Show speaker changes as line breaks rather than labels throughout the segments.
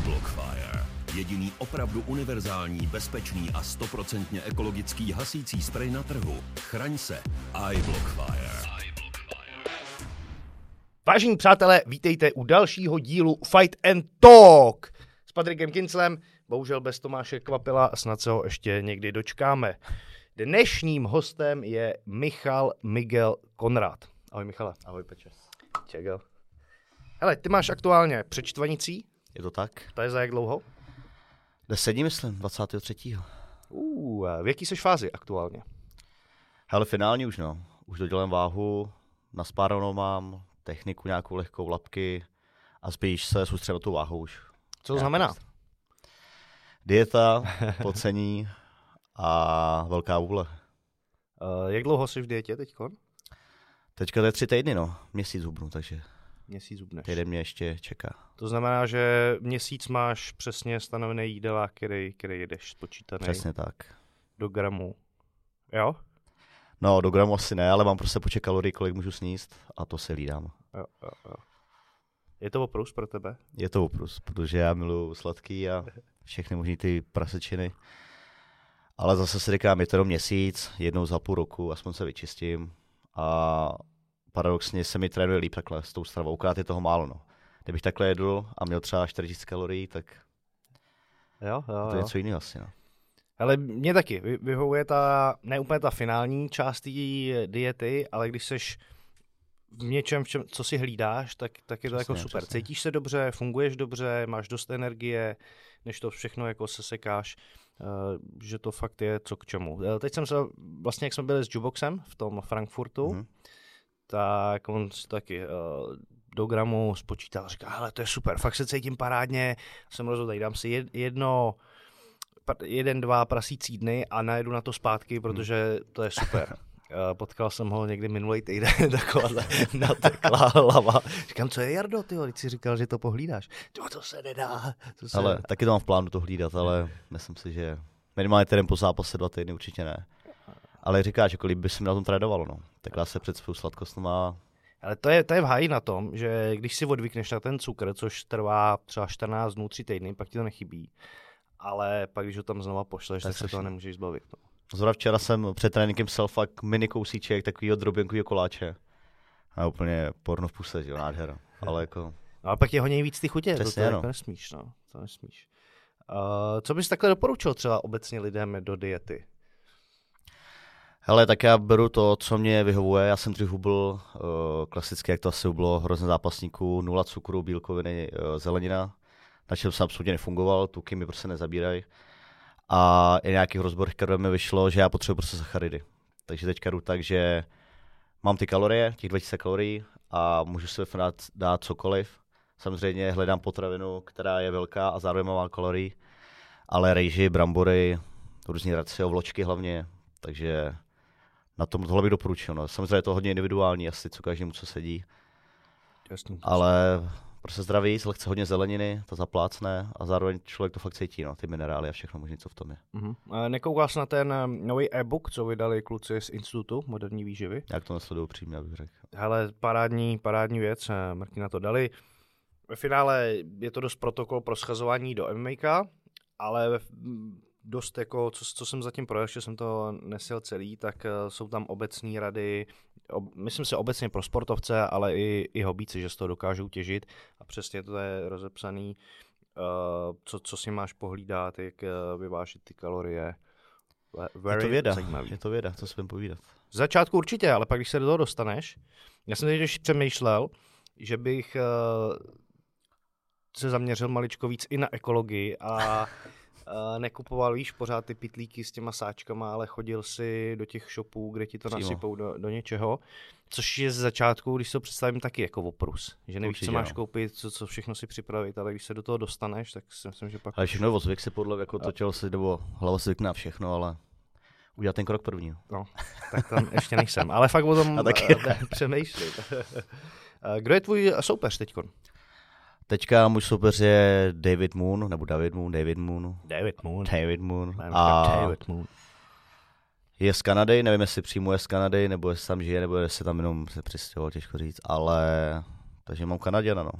iBlockfire. Jediný opravdu univerzální, bezpečný a stoprocentně ekologický hasící sprej na trhu. Chraň se. iBlockfire.
Vážení přátelé, vítejte u dalšího dílu Fight and Talk s Patrikem Kinclem. Bohužel bez Tomáše Kvapila a snad se ho ještě někdy dočkáme. Dnešním hostem je Michal Miguel Konrad. Ahoj Michale.
Ahoj Peče.
Čego? Hele, ty máš aktuálně přečtvanicí,
Je to tak?
to je za jak dlouho?
Deset dní, myslím, 23.
Uh, v jaký seš fázi aktuálně?
Hele, finální už no. Už dodělám váhu, naspáranou mám, techniku nějakou lehkou, lapky a spíš se soustředím na tu váhu už.
Co to znamená?
Dieta, pocení a velká vůle.
Uh, jak dlouho jsi v dietě teďkon?
Teďka to je tři týdny, no. Měsíc hubnu, takže
Měsíc zubneš.
týden mě ještě čeká.
To znamená, že měsíc máš přesně stanovený jídla, který, který jedeš spočítaný
Přesně tak.
do gramů. Jo?
No, do gramu asi ne, ale mám prostě počet kalorií, kolik můžu sníst a to se hlídám.
Jo, jo, jo. Je to oprus pro tebe?
Je to oprus, protože já miluju sladký a všechny možný ty prasečiny. Ale zase si říkám, je to jenom měsíc, jednou za půl roku, aspoň se vyčistím. A paradoxně se mi trénuje líp takhle s tou stravou, akorát je toho málo. No. Kdybych takhle jedl a měl třeba 4000 kalorií, tak
Jo, jo,
to je něco jiného asi. No.
Ale mě taky vy- vyhovuje ta, ne úplně ta finální část té diety, ale když seš v něčem, v čem, co si hlídáš, tak, tak je to
Přesně,
jako super.
přesně.
Cítíš se dobře, funguješ dobře, máš dost energie, než to všechno jako se sekáš, uh, že to fakt je co k čemu. Uh, teď jsem se, vlastně jak jsme byli s Juboxem v tom Frankfurtu,
Mhm.
Tak on si taky uh, do gramu spočítal, říká, hele, to je super, fakt se cítím parádně, jsem rozhodl, dám si jed- jedno, jeden, dva prasící dny a najedu na to zpátky, protože to je super. Eh, Potkal jsem ho někdy minulý týden, taková nateklá hlava. Říkám, co je Jardo, ty si říkal, že to pohlídáš. To, to se nedá. To se
Ale taky to mám v plánu to hlídat, ale myslím si, že minimálně týden po zápase dva týdny určitě ne. Ale říkáš, jako líp by se mi na tom trénovalo, no. Takhle se před svou sladkostnou má
Ale to je, to je v háji na tom, že když si odvykneš na ten cukr, což trvá třeba 14 dnů, 3 týdny, pak ti to nechybí. Ale pak, když ho tam znova pošleš,
je
tak se toho nemůžeš zbavit. No.
Zrovna včera jsem před tréninkem psal fakt mini kousíček takového droběnkového koláče. A úplně porno v puse, že jo, nádhera. Ale jako,
No, ale pak je hodně víc ty chutě, to, to
Přesně,
jako
no.
nesmíš, no. To nesmíš. Uh, co bys takhle doporučil třeba obecně lidem do diety?
Hele, tak já beru to, co mě vyhovuje. Já jsem dřív hubl uh, klasicky, jak to asi bylo, hrozně zápasníků, nula cukru, bílkoviny, uh, zelenina. Na čem jsem absolutně nefungoval, tuky mi prostě nezabírají. A i nějakých rozborech, které mi vyšlo, že já potřebuji prostě sacharidy. Takže teďka jdu tak, že mám ty kalorie, těch 2000 kalorií a můžu si dát, dát cokoliv. Samozřejmě hledám potravinu, která je velká a zároveň má málo kalorií, ale rejži, brambory, různý racio, vločky hlavně, takže na tom tohle bych doporučil. No. Samozřejmě je to hodně individuální, asi co každému co sedí,
Jasný.
ale prostě zdraví, lehce hodně zeleniny, to zaplácne a zároveň člověk to fakt cítí, no, ty minerály a všechno možné, co v tom je.
Uh-huh. Uh, nekoukal jsi na ten um, nový e-book, co vydali kluci z Institutu moderní výživy?
Jak to nesleduju přímě, abych řekl.
Hele, parádní, parádní věc, eh, Martina to dali. Ve finále je to dost protokol pro schazování do MMA, ale dost jako, co, co jsem zatím projel, ještě jsem to nesil celý, tak eh, jsou tam obecné rady, ob, myslím si obecně pro sportovce, ale i, i hobíci, že z toho dokážou těžit a přesně to je rozepsaný, uh, co, co si máš pohlídat, jak uh, vyvážit ty kalorie. Ve-
Je
Very
to věda,
zajímavý.
je to věda, co si budem povídat.
Z začátku určitě, ale pak, když se do toho dostaneš, já jsem teď ještě přemýšlel, že bych uh, se zaměřil maličko víc i na ekologii a uh, nekupoval, víš, pořád ty pitlíky s těma sáčkama, ale chodil si do těch shopů, kde ti to
Přímo.
nasypou do, do něčeho, což je z začátku, když si to představím, taky jako oprus. Že nevíš,
Určitě,
co máš
no.
koupit, co, co všechno si připravit, ale když se do toho dostaneš, tak si myslím, že pak...
Ale všechno je o zvyk si podle, jako to tělo si, nebo hlava si zvykne na všechno, ale udělat ten krok první.
No, tak tam ještě nejsem, ale fakt o tom
A taky
eh, přemýšlím. Eh, Kdo je tvůj soupeř teďkon?
Teďka můj soupeř je David Moon, nebo David Moon, David Moon,
David Moon.
David Moon. A
David Moon.
je z Kanady, nevím, jestli přímo je z Kanady, nebo jestli tam žije, nebo jestli tam jenom se přistěhoval, těžko říct, ale takže mám Kanaděna, no.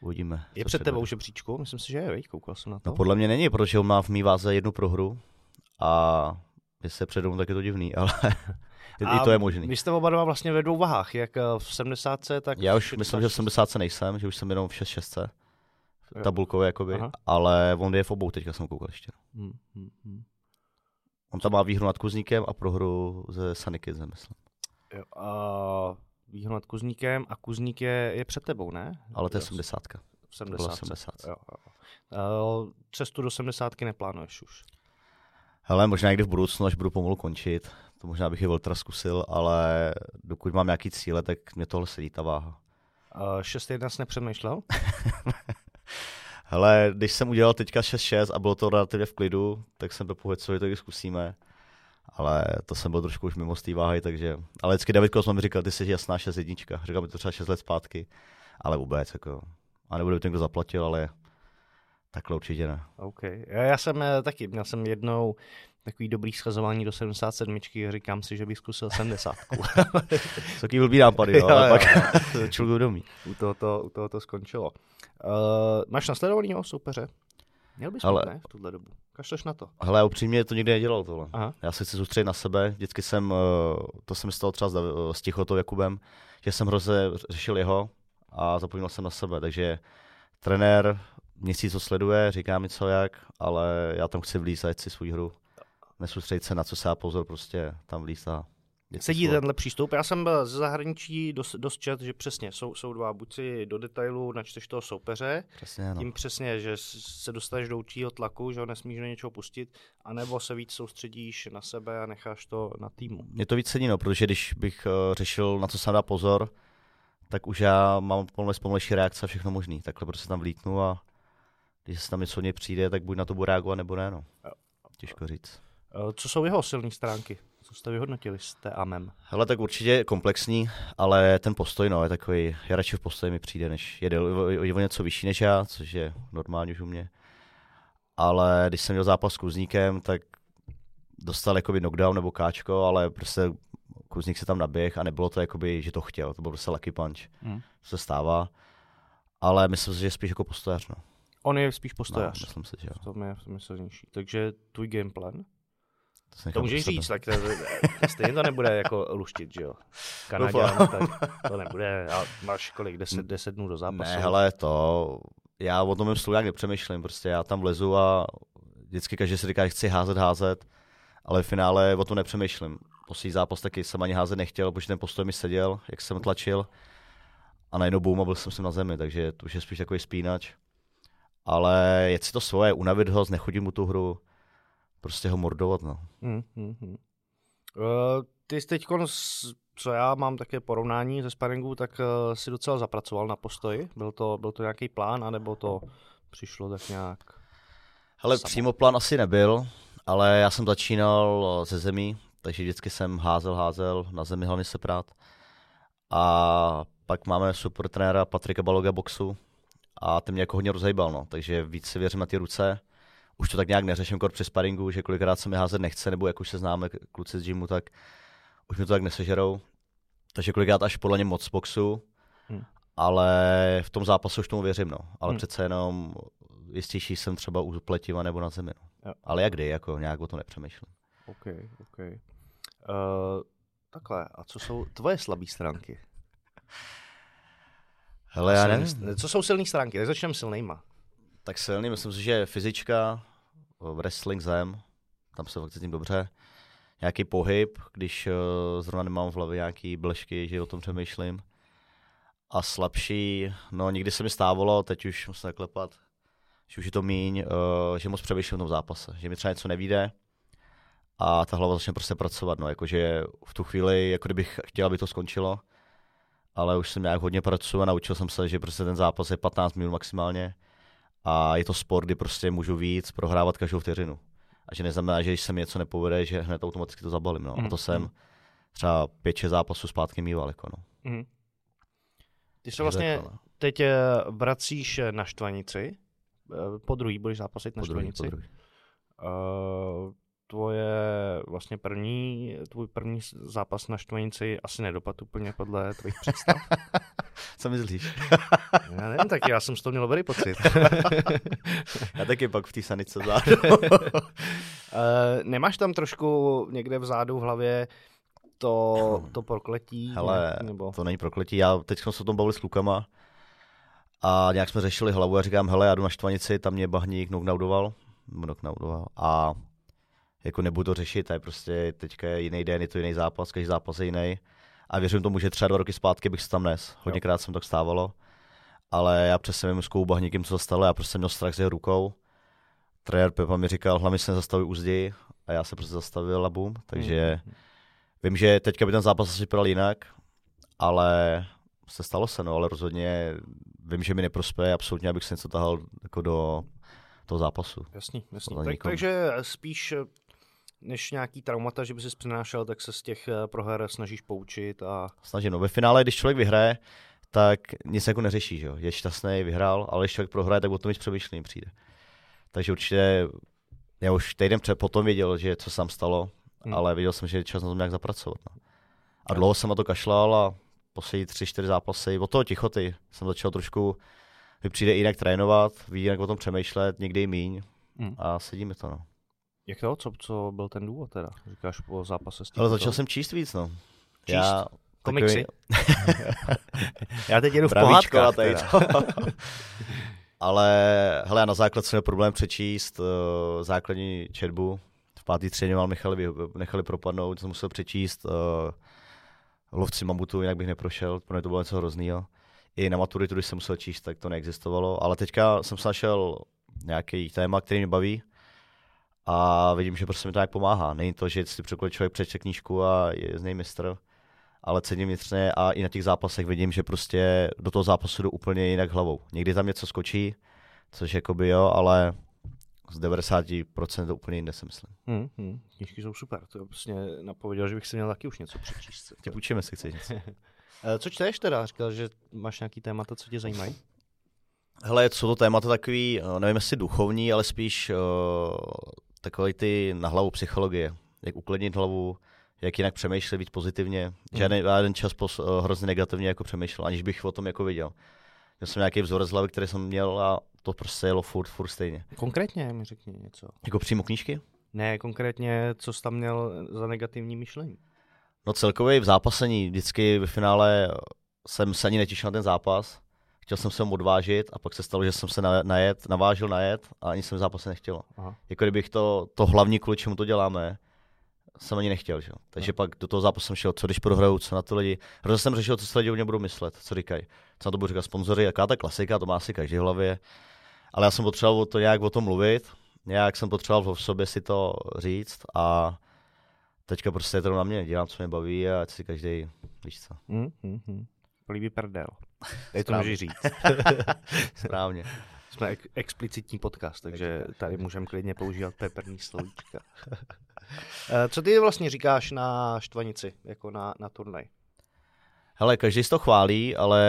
Uvidíme.
Je před tebou žebříčku? Myslím si, že je, veď, koukal jsem na to.
No podle mě není, protože on má v mý váze jednu prohru a jestli je předou, tak je to divný, ale i to je možný.
Vy jste oba dva vlastně ve dvou vahách, jak eh, v 70, tak
Já už myslím, že v
66.
70 nejsem, že už jsem jenom v 6
Jo.
tabulkově jakoby,
Aha.
ale on je v obou, teďka jsem koukal ještě.
Hmm, hmm, hmm.
On tam má výhru nad Kuzníkem a prohru ze Sunny Kidsem, myslím.
Jo, a výhru nad Kuzníkem a Kuzník je, je před tebou, ne?
Ale to je
Jo,
70.
V
bylo
70.
70.
Jo, jo. Uh, cestu do 70 neplánuješ už.
Hele, možná někdy v budoucnu, až budu pomalu končit, to možná bych i Voltra zkusil, ale dokud mám nějaký cíle, tak mě tohle sedí ta váha.
Uh, 6-1 jsi nepřemýšlel?
Hele, když jsem udělal teďka 6-6 a bylo to relativně v klidu, tak jsem byl co to zkusíme. Ale to jsem byl trošku už mimo z té váhy, takže... Ale vždycky David Kosma mi říkal, ty jsi jasná 6 jednička. Říkal mi to třeba 6 let zpátky. Ale vůbec, jako... A nebudu ten, kdo zaplatil, ale takhle určitě ne.
OK. Já, jsem eh, taky, měl jsem jednou takový dobrý schazování do 77. a říkám si, že bych zkusil 70.
Jsou taky blbý nápady, no, ale
Jo,
pak člověk uvědomí.
u, toho to, u toho to skončilo. Uh, máš nasledovanýho soupeře? Měl bys
Ale-
ne, v tuhle dobu. Kašleš na to.
Hele, upřímně to nikdy nedělal tohle.
Aha.
Já se chci soustředit na sebe. Vždycky jsem, eh, to jsem stalo třeba s, Dav- s Tichotou Jakubem, že jsem hrozně řešil jeho a zapomněl jsem na sebe. Takže trenér měsíc to sleduje, říká mi co jak, ale já tam chci a jet si svou hru. Nesoustředit se na co se dá pozor, prostě tam a si
Sedí
svou.
tenhle přístup. Já jsem byl ze zahraničí dost, dost čet, že přesně jsou, jsou dva. Buď si do detailu načteš toho soupeře,
Přesně, no.
tím přesně, že se dostaneš do určitého tlaku, že ho nesmíš do něčeho pustit, anebo se víc soustředíš na sebe a necháš to na týmu.
Mě to víc sedí, no, protože když bych uh, řešil, na co se dá pozor, tak už já mám pomalej pomalejší reakce a všechno možný. Takhle prostě tam vlítnu a když se tam něco od něj přijde, tak buď na to budu reagovat, nebo ne, no. Těžko říct.
Eh, Co jsou jeho silné stránky? Co jste vyhodnotili s TAMem?
Hele, tak určitě komplexní, ale ten postoj, no, je takový, já radši v postoji mi přijde, než je, o, je o něco vyšší než já, což je normálně už u mě. Ale když jsem měl zápas s Kuzníkem, tak dostal jakoby knockdown nebo káčko, ale prostě Kuzník se tam naběh a nebylo to jakoby, že to chtěl, to byl prostě lucky punch.
Hmm.
To se stává. Ale myslím si, že je spíš jako postojař, no.
On je spíš
no
postojař.
myslím si, že jo.
v tom je, silnější. Takže tvůj gameplan?
To,
To můžeš říct, tak to, stejně to nebude jako luštit, že jo? Kanaďan, tak to nebude. A máš kolik? 10, 10 dnů do zápasu?
Ne, hele, to, já o tom mém stolu nějak nepřemýšlím, prostě já tam vlezu a vždycky každý si říká, že chci házet, házet, ale v finále o tom nepřemýšlím. Poslední zápas taky jsem ani házet nechtěl, protože ten postoj mi seděl, jak jsem tlačil a najednou boom a byl jsem si na zemi, takže to už je spíš takový spínač. Ale jet si to svoje, unavit ho, znechodit mu tu hru, prostě ho mordovat, no.
Hmm, hmm, hmm. Uh, ty jsi teď, co já mám také porovnání ze sparingu, tak uh, si docela zapracoval na postoji. Byl to, byl to nějaký plán, anebo to přišlo tak nějak? Samo.
přímo plán asi nebyl, ale já jsem začínal ze zemí, takže vždycky jsem házel, házel, na zemi hlavně se prát. A pak máme super trenéra Patrika Baloga boxu a ten mě jako hodně rozhejbal, no. takže víc si věřím na ty ruce. Už to tak nějak neřeším kor při sparingu, že kolikrát se mi házet nechce, nebo jak už se známe kluci z gymu, tak už mi to tak nesežerou. Takže kolikrát až podle ně moc boxu,
Hmm.
ale v tom zápasu už tomu věřím, no. Ale
Hmm.
přece jenom jistější jsem třeba u pletiva nebo na zemi. No.
Jo.
Ale jak kdy, jako nějak o to nepřemýšlím.
OK, OK. Uh, takhle, a co jsou tvoje slabé stránky?
Hele, já nevím.
Co jsou silné stránky? Tak začneme silnejma.
Tak silný, myslím si, že fyzička, wrestling, zem, tam se fakt cítím dobře. Nějaký pohyb, když uh, zrovna nemám v hlavě nějaký blešky, že o tom přemýšlím. A slabší, no někdy se mi stávalo, teď už musím zaklepat, že už je to míň, uh, že moc přemýšlím v tom zápase, že mi třeba něco nevíde a ta hlava začne prostě pracovat, no, jakože v tu chvíli, jako kdybych chtěl, aby to skončilo, ale už jsem nějak hodně pracuji a naučil jsem se, že prostě ten zápas je 15 minut maximálně a je to sport, kdy prostě můžu víc prohrávat každou vteřinu. A že neznamená, že když se mi něco nepovede, že hned automaticky to zabalím. No.
Mhm.
A to jsem třeba 5-6 zápasů zpátky mýval. Jako, no.
Mhm. Ty se vlastně
no.
teď eh, vracíš eh, na Štvanici. Eh, Po druhý budeš zápasit na
Po druhý, po
Štvanici.
druhý.
Uh, tvoje vlastně první, tvůj první zápas na Štvanici asi nedopad úplně podle tvých představ.
Co myslíš?
já nevím, tak já jsem z toho měl dobrý pocit.
já taky pak v té sanice zádu.
Uh, nemáš tam trošku někde vzadu v hlavě to, to prokletí?
Hele, nebo... to není prokletí. Já teď jsme se o tom bavili s klukama a nějak jsme řešili hlavu a říkám, hele, já jdu na Štvanici, tam mě bahník knocknoutoval, knocknoutoval a jako nebudu to řešit, to je prostě teďka je jiný den, je to jiný zápas, každý zápas je jiný. A věřím tomu, že třeba dva roky zpátky bych se tam nes. Hodněkrát jsem tak stávalo. Ale já přesně vím s bahníkem, co stalo, já prostě měl strach z jeho rukou trenér Pepa mi říkal, hlavně se nezastaví u zdi a já se prostě zastavil a bum, takže mm. vím, že teďka by ten zápas asi vypadal jinak, ale se stalo se, no, ale rozhodně vím, že mi neprospěje absolutně, abych se něco tahal jako do toho zápasu.
Jasný, jasný. Tak, takže spíš než nějaký traumata, že by si přinášel, tak se z těch eh, proher snažíš poučit a...
Snažím, no ve finále, když člověk vyhraje, tak nic jako neřeší, že jo. Je šťastný, vyhrál, ale když člověk prohraje, tak o tom nic přemýšlení přijde. Takže určitě, já už týden před potom věděl, že co se stalo, hmm. ale věděl jsem, že je čas na tom nějak zapracovat. No. A dlouho jsem na to kašlal a poslední tři, čtyři zápasy, od toho tichoty jsem začal trošku, mi přijde jinak trénovat, jak o tom přemýšlet, někdy i míň hmm. a sedíme to. No.
Jak to? Co, co byl ten důvod teda? Říkáš po zápase s tím?
Ale začal jsem číst víc, no.
Číst? Já, Komiksy? Takový... Já teď jedu v pohádkách.
Ale hele, na základ jsem měl problém přečíst uh, základní četbu. V pátý třídě mal nechali, nechali propadnout, jsem musel přečíst uh, lovci mamutu, jinak bych neprošel, pro mě to bylo něco hroznýho. I na maturitu, když jsem musel číst, tak to neexistovalo. Ale teďka jsem se našel nějaký téma, který mě baví a vidím, že prostě mi to nějak pomáhá. Není to, že si člověk přečte knížku a je z něj mistr, ale cením vnitřně a i na těch zápasech vidím, že prostě do toho zápasu jdu úplně jinak hlavou. Někdy tam něco skočí, což jakoby jo, ale z 90% to úplně jinde si myslím.
Hmm, hmm. Knižky jsou super, to prostě napověděl, že bych si měl taky už něco přečíst.
Tě půjčíme, si chceš něco.
Eh, co čteš teda? Říkal, že máš nějaký témata, co tě zajímají?
Hele, co to témata takový, eh, nevím jestli duchovní, ale spíš uh, takový ty na hlavu psychologie. Jak uklidnit hlavu, jak jinak přemýšlet, být pozitivně. Mm. Žádný jeden čas pos, uh, hrozně negativně jako přemýšlel, aniž bych o tom jako viděl. Měl jsem nějaký vzor z hlavy, který jsem měl a to prostě jelo furt, furt stejně.
Konkrétně mi řekni něco.
Jako přímo knížky?
Ne, konkrétně, co jsi tam měl za negativní myšlení?
No celkově v zápasení, vždycky ve finále jsem se ani netěšil na ten zápas. Chtěl jsem se mu odvážit a pak se stalo, že jsem se najet, navážil najet a ani jsem v zápase nechtěl. Aha. Jako kdybych to, to hlavní, kvůli čemu to děláme, jsem ani nechtěl, že? Takže no. pak do toho zápasu jsem šel, co když prohraju, co na to lidi. Hrozně jsem řešil, co se lidi o mě budou myslet, co říkají. Co na to budu říkat sponzory, jaká ta klasika, to má asi každý v hlavě. Ale já jsem potřeboval to nějak o tom mluvit, nějak jsem potřeboval v sobě si to říct a teďka prostě je to na mě, dělám, co mě baví a ať si každý, víš co.
Mm, mm, mm. Líbí prdel. Tady to můžeš říct.
Správně.
Jsme ek- explicitní podcast, takže tady můžeme klidně používat peperní slovíčka. Eh, co ty vlastně říkáš na Štvanici, jako na, na turnaj?
Hele, každý si to chválí, ale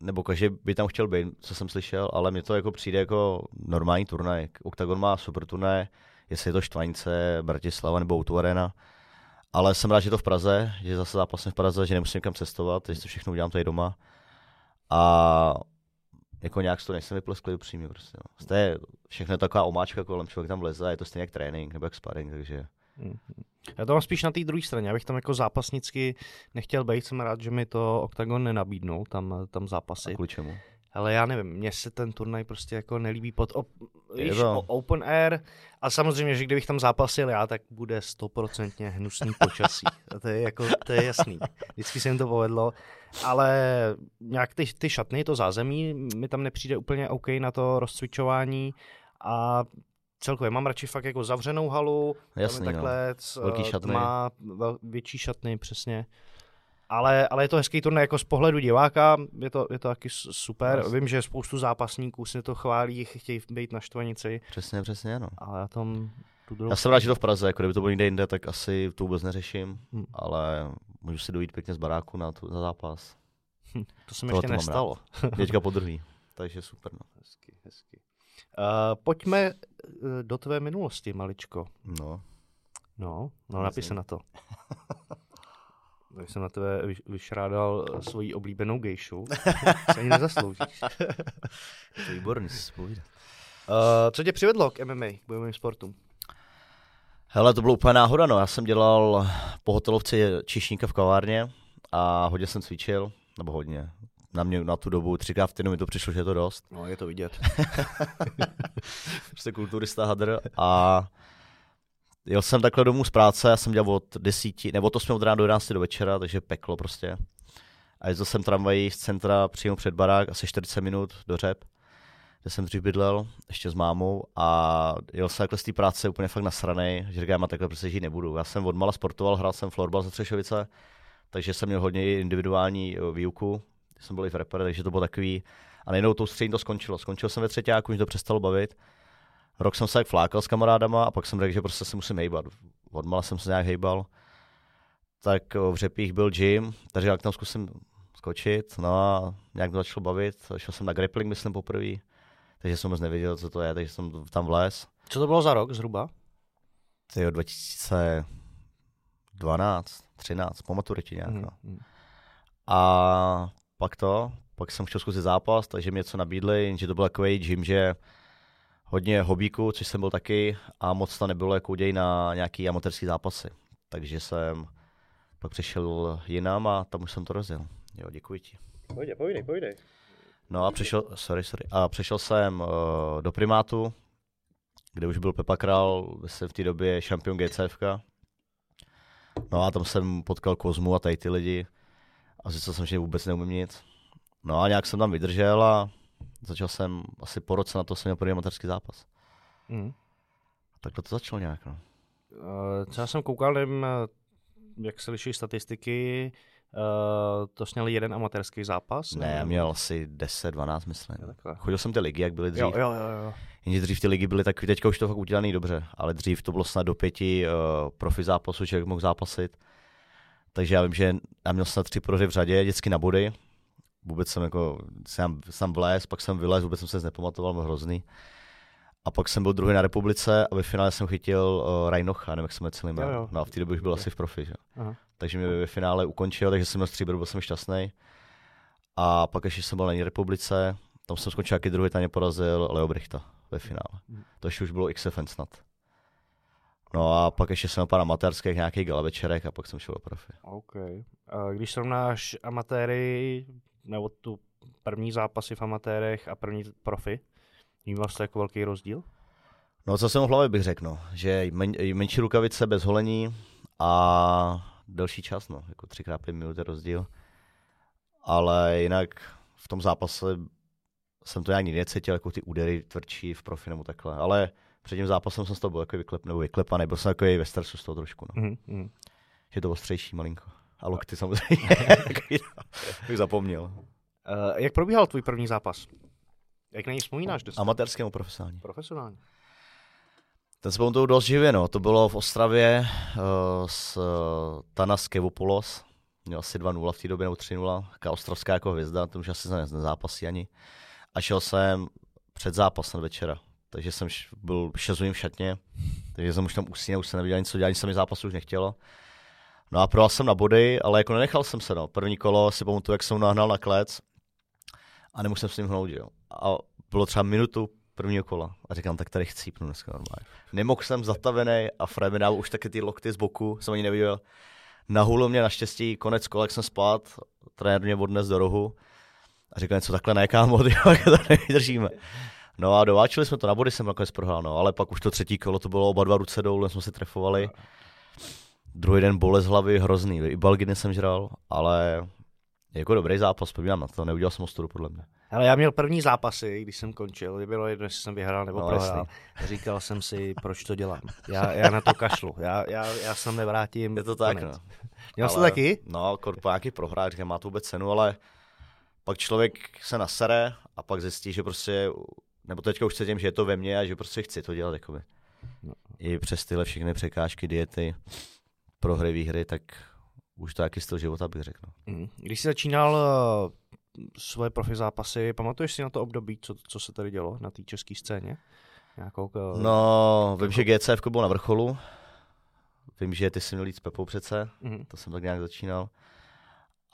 nebo každý by tam chtěl být, co jsem slyšel, ale mně to jako přijde jako normální turnaj. Octagon má super turnaj, jestli je to Štvanice, Bratislava nebo Outu Arena. Ale jsem rád, že to v Praze, že zase zápasím v Praze, že nemusím kam cestovat, že to všechno udělám tady doma. A jako nějak to nejsem vyplesklý upřímně prostě. No. To je všechno taková omáčka kolem, člověk tam vleze a je to stejně jak trénink nebo jak sparring, takže...
Mm-hmm. Já to mám spíš na té druhé straně, abych tam jako zápasnicky nechtěl být, jsem rád, že mi to Octagon nenabídnul, tam, tam zápasy. A
kvůli čemu?
Ale já nevím, mně se ten turnaj prostě jako nelíbí pod op, víš, open air a samozřejmě, že kdybych tam zápasil já, tak bude stoprocentně hnusný počasí. A to je jako, to je jasný. Vždycky se jim to povedlo, ale nějak ty, ty šatny, to zázemí, mi tam nepřijde úplně OK na to rozcvičování a celkově mám radši fakt jako zavřenou halu,
Jasný, takhle, no. Velký šatny.
má větší šatny, přesně ale, ale je to hezký turnaj jako z pohledu diváka, je to, je to taky super. Yes. Vím, že spoustu zápasníků si to chválí, chtějí být na štvanici.
Přesně, přesně, ano.
Ale já tam
tu druhou... Já jsem rád, že to v Praze, jako kdyby to bylo někde jinde, tak asi to vůbec neřeším, hmm. ale můžu si dojít pěkně z baráku na, tu, na zápas.
Hm, to se mi ještě nestalo.
Teďka po druhý, takže super. No.
Hezky, hezky. Uh, pojďme eh, do tvé minulosti, maličko.
No.
No, no napiš se na to. Tak jsem na tebe vyš- vyšrádal eh, svoji oblíbenou gejšu. se ani nezasloužíš.
To výborný, si.
Uh, co tě přivedlo k MMA, k bojovým sportům?
Hele, to bylo úplně náhoda, no. Já jsem dělal po hotelovce čišníka v kavárně a hodně jsem cvičil, nebo hodně. Na mě na tu dobu třikrát v týdnu mi to přišlo, že je to dost.
No, je to vidět.
Prostě kulturista hadr a jel jsem takhle domů z práce, já jsem dělal od desíti, nebo to jsme od rána do 11 do večera, takže peklo prostě. A jezdil jsem tramvají z centra přímo před barák, asi 40 minut do Řep, kde jsem dřív bydlel, ještě s mámou a jel jsem takhle z té práce úplně fakt nasranej, že říkám, já takhle prostě žít nebudu. Já jsem odmala sportoval, hrál jsem florbal za Třešovice, takže jsem měl hodně individuální eh, výuku, jsem byl i v repere, takže to bylo takový, a nejenom tou střední to skončilo. Skončil jsem ve třetíku, už to přestalo bavit. Rok jsem se jak flákal s kamarádama a pak jsem řekl, že prostě se musím hejbat. Odmala jsem se nějak hejbal. Tak o, v Řepích byl gym, takže jak tam zkusím skočit, no a nějak to začalo bavit. Šel jsem na grappling, myslím, poprvé, takže jsem moc nevěděl, co to je, takže jsem tam vlez.
Co to bylo za rok zhruba?
To je 2012, 13, po maturitě nějak. No.
Mhm.
A pak to, pak jsem chtěl zkusit zápas, takže mi něco nabídli, jenže to byl takový gym, že hodně hobíků, což jsem byl taky, a moc to nebylo jako uděj na nějaký amatérský zápasy. Takže jsem pak přišel jinam a tam už jsem to rozjel. Jo, děkuji ti.
Pojde, pojde, pojde.
No a přišel, sorry, sorry, a přišel jsem uh, do primátu, kde už byl Pepa Král, jsem v té době šampion GCFK. No a tam jsem potkal Kozmu a tady ty lidi a zjistil jsem, že vůbec neumím nic. No a nějak jsem tam vydržel a začal jsem, asi po roce na to jsem měl první amatérský zápas.
Mm.
Takhle to začalo nějak, no.
Uh, co já jsem koukal, nevím, eh, jak se liší statistiky, uh, to jsi měl jeden amatérský zápas?
Ne, já měl asi 10-12, myslím.
Takhle.
Chodil jsem ty ligy, jak byly dřív.
Jo, jo, jo, jo.
Jenže dřív ty ligy byly takový, teďka už to fakt udělaný dobře, ale dřív to bylo snad do pěti uh, profi zápasů, člověk mohl zápasit. Takže já vím, že já měl snad tři prohry v řadě, vždycky na body. Vůbec jsem jako, jsem, jsem vlez, pak jsem vylez, vůbec jsem se nepamatoval, byl hrozný. A pak jsem byl druhý na republice a ve finále jsem chytil uh, Rajnocha, nevím, jak jsem celý
Jo, jo.
No a v té době už byl asi v profi, že?
Aha.
Takže mě ve finále ukončil, takže jsem měl stříbro, byl jsem šťastný. A pak ještě jsem byl na republice, tam jsem skončil jaký druhý, tam mě porazil Leo Brichta ve finále.
Mhm.
To ještě už bylo XFN snad. No a pak ještě jsem pár amatérských nějakých gala večerek a pak jsem šel do profi.
OK. Uh, když srovnáš amatéry, nebo tu první zápasy v amatérech a první profi, vnímal jsi to jako velký rozdíl?
No co jsem v hlavě bych řekl, no, že men, menší rukavice bez holení a delší čas, no, jako třikrát pět minut je rozdíl. Ale jinak v tom zápase jsem to nějak nikdy necítil, jako ty údery tvrdší v profi nebo takhle. Ale před tím zápasem jsem z toho byl jako vyklep, nebo vyklepaný, byl jsem takový ve stresu z toho trošku, no.
Mm, mm.
Že to ostřejší malinko. A lokty samozřejmě. Takový, no. bych zapomněl.
Uh, jak probíhal tvůj první zápas? Jak na něj vzpomínáš? Dost?
Amatérský nebo profesionální?
Profesionálně.
Ten se pamatuju dost živě, no. To bylo v Ostravě uh, s uh, Tanas Kevopoulos. Měl asi 2-0 v té době, nebo 3-0. Taká ostravská jako hvězda, to už asi ne, nezápasí ani. A šel jsem před zápasem večera. Takže jsem byl 6 hodin v šatně, takže jsem už tam usínal, už jsem neviděl nic co dělat, ani se mi zápasu už nechtělo. No a projel jsem na body, ale jako nenechal jsem se, no. První kolo si pamatuju, jak jsem nahnal na klec a nemohl jsem s ním hnout, jo. A bylo třeba minutu prvního kola a říkám, tak tady chcípnu dneska normálně. Nemohl jsem zatavený a Fred mi dal už taky ty lokty z boku, jsem ani neviděl. Nahulil mě naštěstí, konec kola, jak jsem spát, trenér mě odnes do rohu a říkal něco takhle ne, kámo, ty, to nevydržíme. No a dováčili jsme to na body, jsem nakonec prohrál, no, ale pak už to třetí kolo, to bylo oba dva ruce dolů, jsme si trefovali. Druhý den bolest hlavy, hrozný, i balginy jsem žral, ale jako dobrý zápas, vzpomínám na to, neudělal jsem ostudu podle mě.
Ale já měl první zápasy, když jsem končil, bylo jedno, jestli jsem vyhrál nebo
No,
prohrál. Říkal jsem si, proč to dělám. Já, já na to kašlu, já, já, já se nevrátím.
Je to tak,
konec.
no.
Měl jsi to taky?
No, po nějaký prohrát, říkám, má to vůbec cenu, ale pak člověk se nasere a pak zjistí, že prostě, nebo teďka už cítím, že je to ve mně a že prostě chci to dělat, jakoby.
No.
I přes tyhle všechny překážky, diety, prohry, výhry, tak už to jaký styl života bych řekl. no.
Mhm. Když jsi začínal uh, svoje profi zápasy, pamatuješ si na to období, co, co se tady dělo na té české scéně? Nějakou, uh,
No, vím, že GCF byl na vrcholu Vím, že ty jsi měl jít s Pepou přece,
Mhm.
to jsem tak nějak začínal.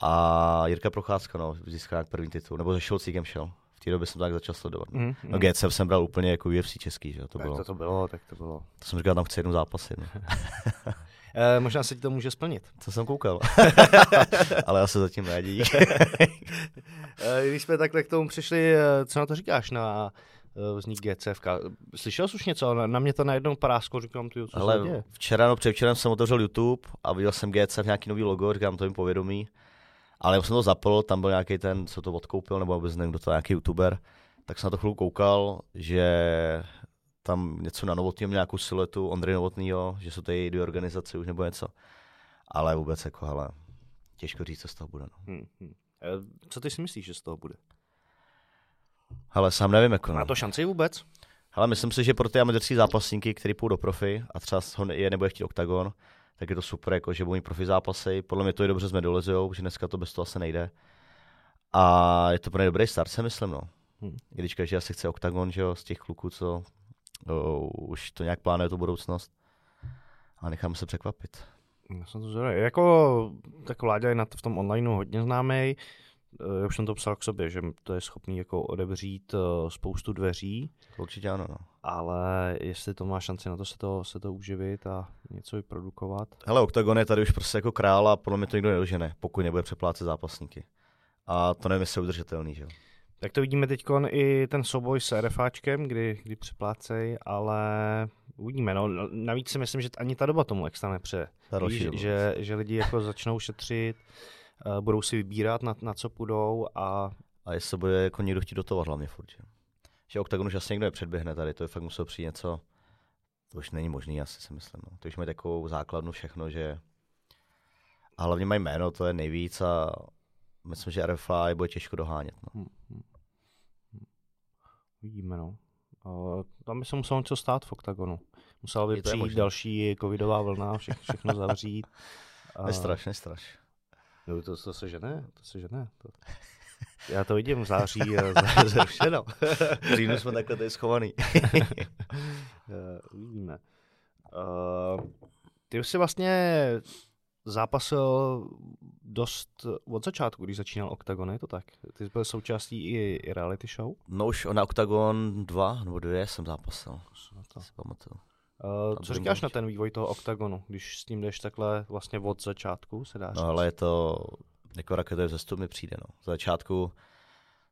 A Jirka Procházka, no, získal nějak první titul, nebo se Šolcíkem šel. V té době jsem tak začal sledovat.
Mhm.
No GC jsem bral úplně jako UFC český, že to
Tak
bylo.
to, to bylo, tak to bylo.
To jsem říkal, tam chci jednou zápasy. No.
E, možná se ti to může splnit.
Co jsem koukal. Ale já se zatím nedí.
E, když jsme takhle k tomu přišli, eh, co na to říkáš na eh, vznik GCFK? Slyšel jsi už něco? Na, na mě to najednou parásko, říkám, ty, co se
Ale
děje?
včera, no předvčerem jsem otevřel YouTube a viděl jsem GC v nějaký nový logo, říkám, to jim povědomí. Ale jsem to zapl, tam byl nějaký ten, co to odkoupil, nebo vůbec nevím, kdo to nějaký youtuber, tak jsem na to chvíli koukal, že tam něco na Novotný, nějakou siluetu Ondry Novotnýho, že jsou tady dvě organizace už nebo něco. Ale vůbec jako, hele, těžko říct, co z toho bude. No.
Hm, hm. E, co ty si myslíš, že z toho bude?
Hele, sám nevím, jako
Má
no.
to šanci vůbec?
Hele, myslím si, že pro ty amatérský zápasníky, kteří půjdou do profi a třeba ho je nebude chtít oktagon, tak je to super, jako, že budou mít profi zápasy. Podle mě to je dobře s medolizujou, že dneska to bez toho asi nejde. A je to pro ně dobrý start, si myslím, no.
Hmm.
I když každý asi chce oktagon, že jo, z těch kluků, co o, už to nějak plánuje tu budoucnost. A necháme se překvapit.
Já jsem to zvědavý. Jako, tak Vláďa je na to v tom onlineu hodně známý. Já už jsem to psal k sobě, že to je schopný jako odevřít eh, spoustu dveří,
To určitě ano, no.
ale jestli to má šanci na to se to, se to uživit a něco vyprodukovat.
Hele, oktagon je tady už prostě jako král a podle mě to nikdo nedožene, pokud nebude přeplácet zápasníky. A to nevím, jestli je udržitelný, že jo.
Tak to vidíme teď i ten souboj s RFáčkem, kdy, kdy přeplácej, ale uvidíme. No. Navíc si myslím, že ani ta doba tomu extra nepřeje. Víš,
doba.
že, že lidi jako začnou šetřit, eh, budou si vybírat, na, na co půjdou a
A jestli bude jako někdo chtít dotovat hlavně furt, že? Že Octagon už asi někdo nepředběhne tady, to je fakt muselo přijít něco, to už není možný, asi si myslím. No. To už mají takovou základnu všechno, že a hlavně mají jméno, to je nejvíc a myslím, že RFI bude těžko dohánět. No.
Hm, hm, hm. Uvidíme, no. Uh, tam by se muselo něco stát v OKTAGONu. Musela by přijít
možné.
další covidová vlna, vše, všechno zavřít. A-
Nestraš, nestraš.
No, to, to se žene, to se žene. To... Já to vidím v září eh, zrušeno.
V říjnu jsme takhle tady schovaný.
Eh, Uvidíme. Uh, ty už jsi vlastně zápasil dost od začátku, když začínal OKTAGON, je to tak? Ty jsi byl součástí i, i reality show?
No už na Octagon 2 nebo 2 jsem zápasil,
Na to.
si pamatuju.
Uh, co říkáš na ten vývoj toho OKTAGOnu, když s tím jdeš takhle vlastně od začátku, se dá říct?
No ale je to, jako raketový vzestup mi přijde, no. Z začátku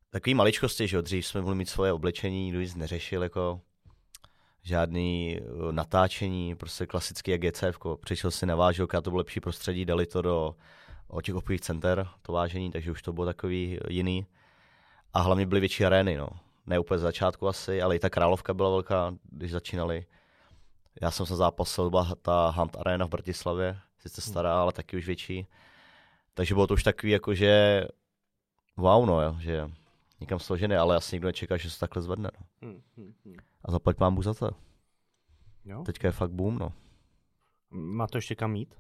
takový maličkosti, že jo, dřív jsme mohli mít svoje oblečení, nikdo nic neřešil, jako žádný uh, natáčení, prostě klasický jak GCF, přišel si na vážilka, to bylo lepší prostředí, dali to do o těch obchodních center, to vážení, takže už to bylo takový jiný. A hlavně byly větší arény, no. Ne úplně z začátku asi, ale i ta Královka byla velká, když začínali. Já jsem se zápasil, byla ta Hunt Arena v Bratislavě, sice stará, ale taky už větší. Takže bylo to už takový jako, že wow, no, jo, že nikam složené, ale asi nikdo nečeká, že se takhle zvedne. No.
Hm, hm, hm.
A zaplať mám za to.
Jo?
Teďka je fakt boom, no.
Má to ještě kam jít?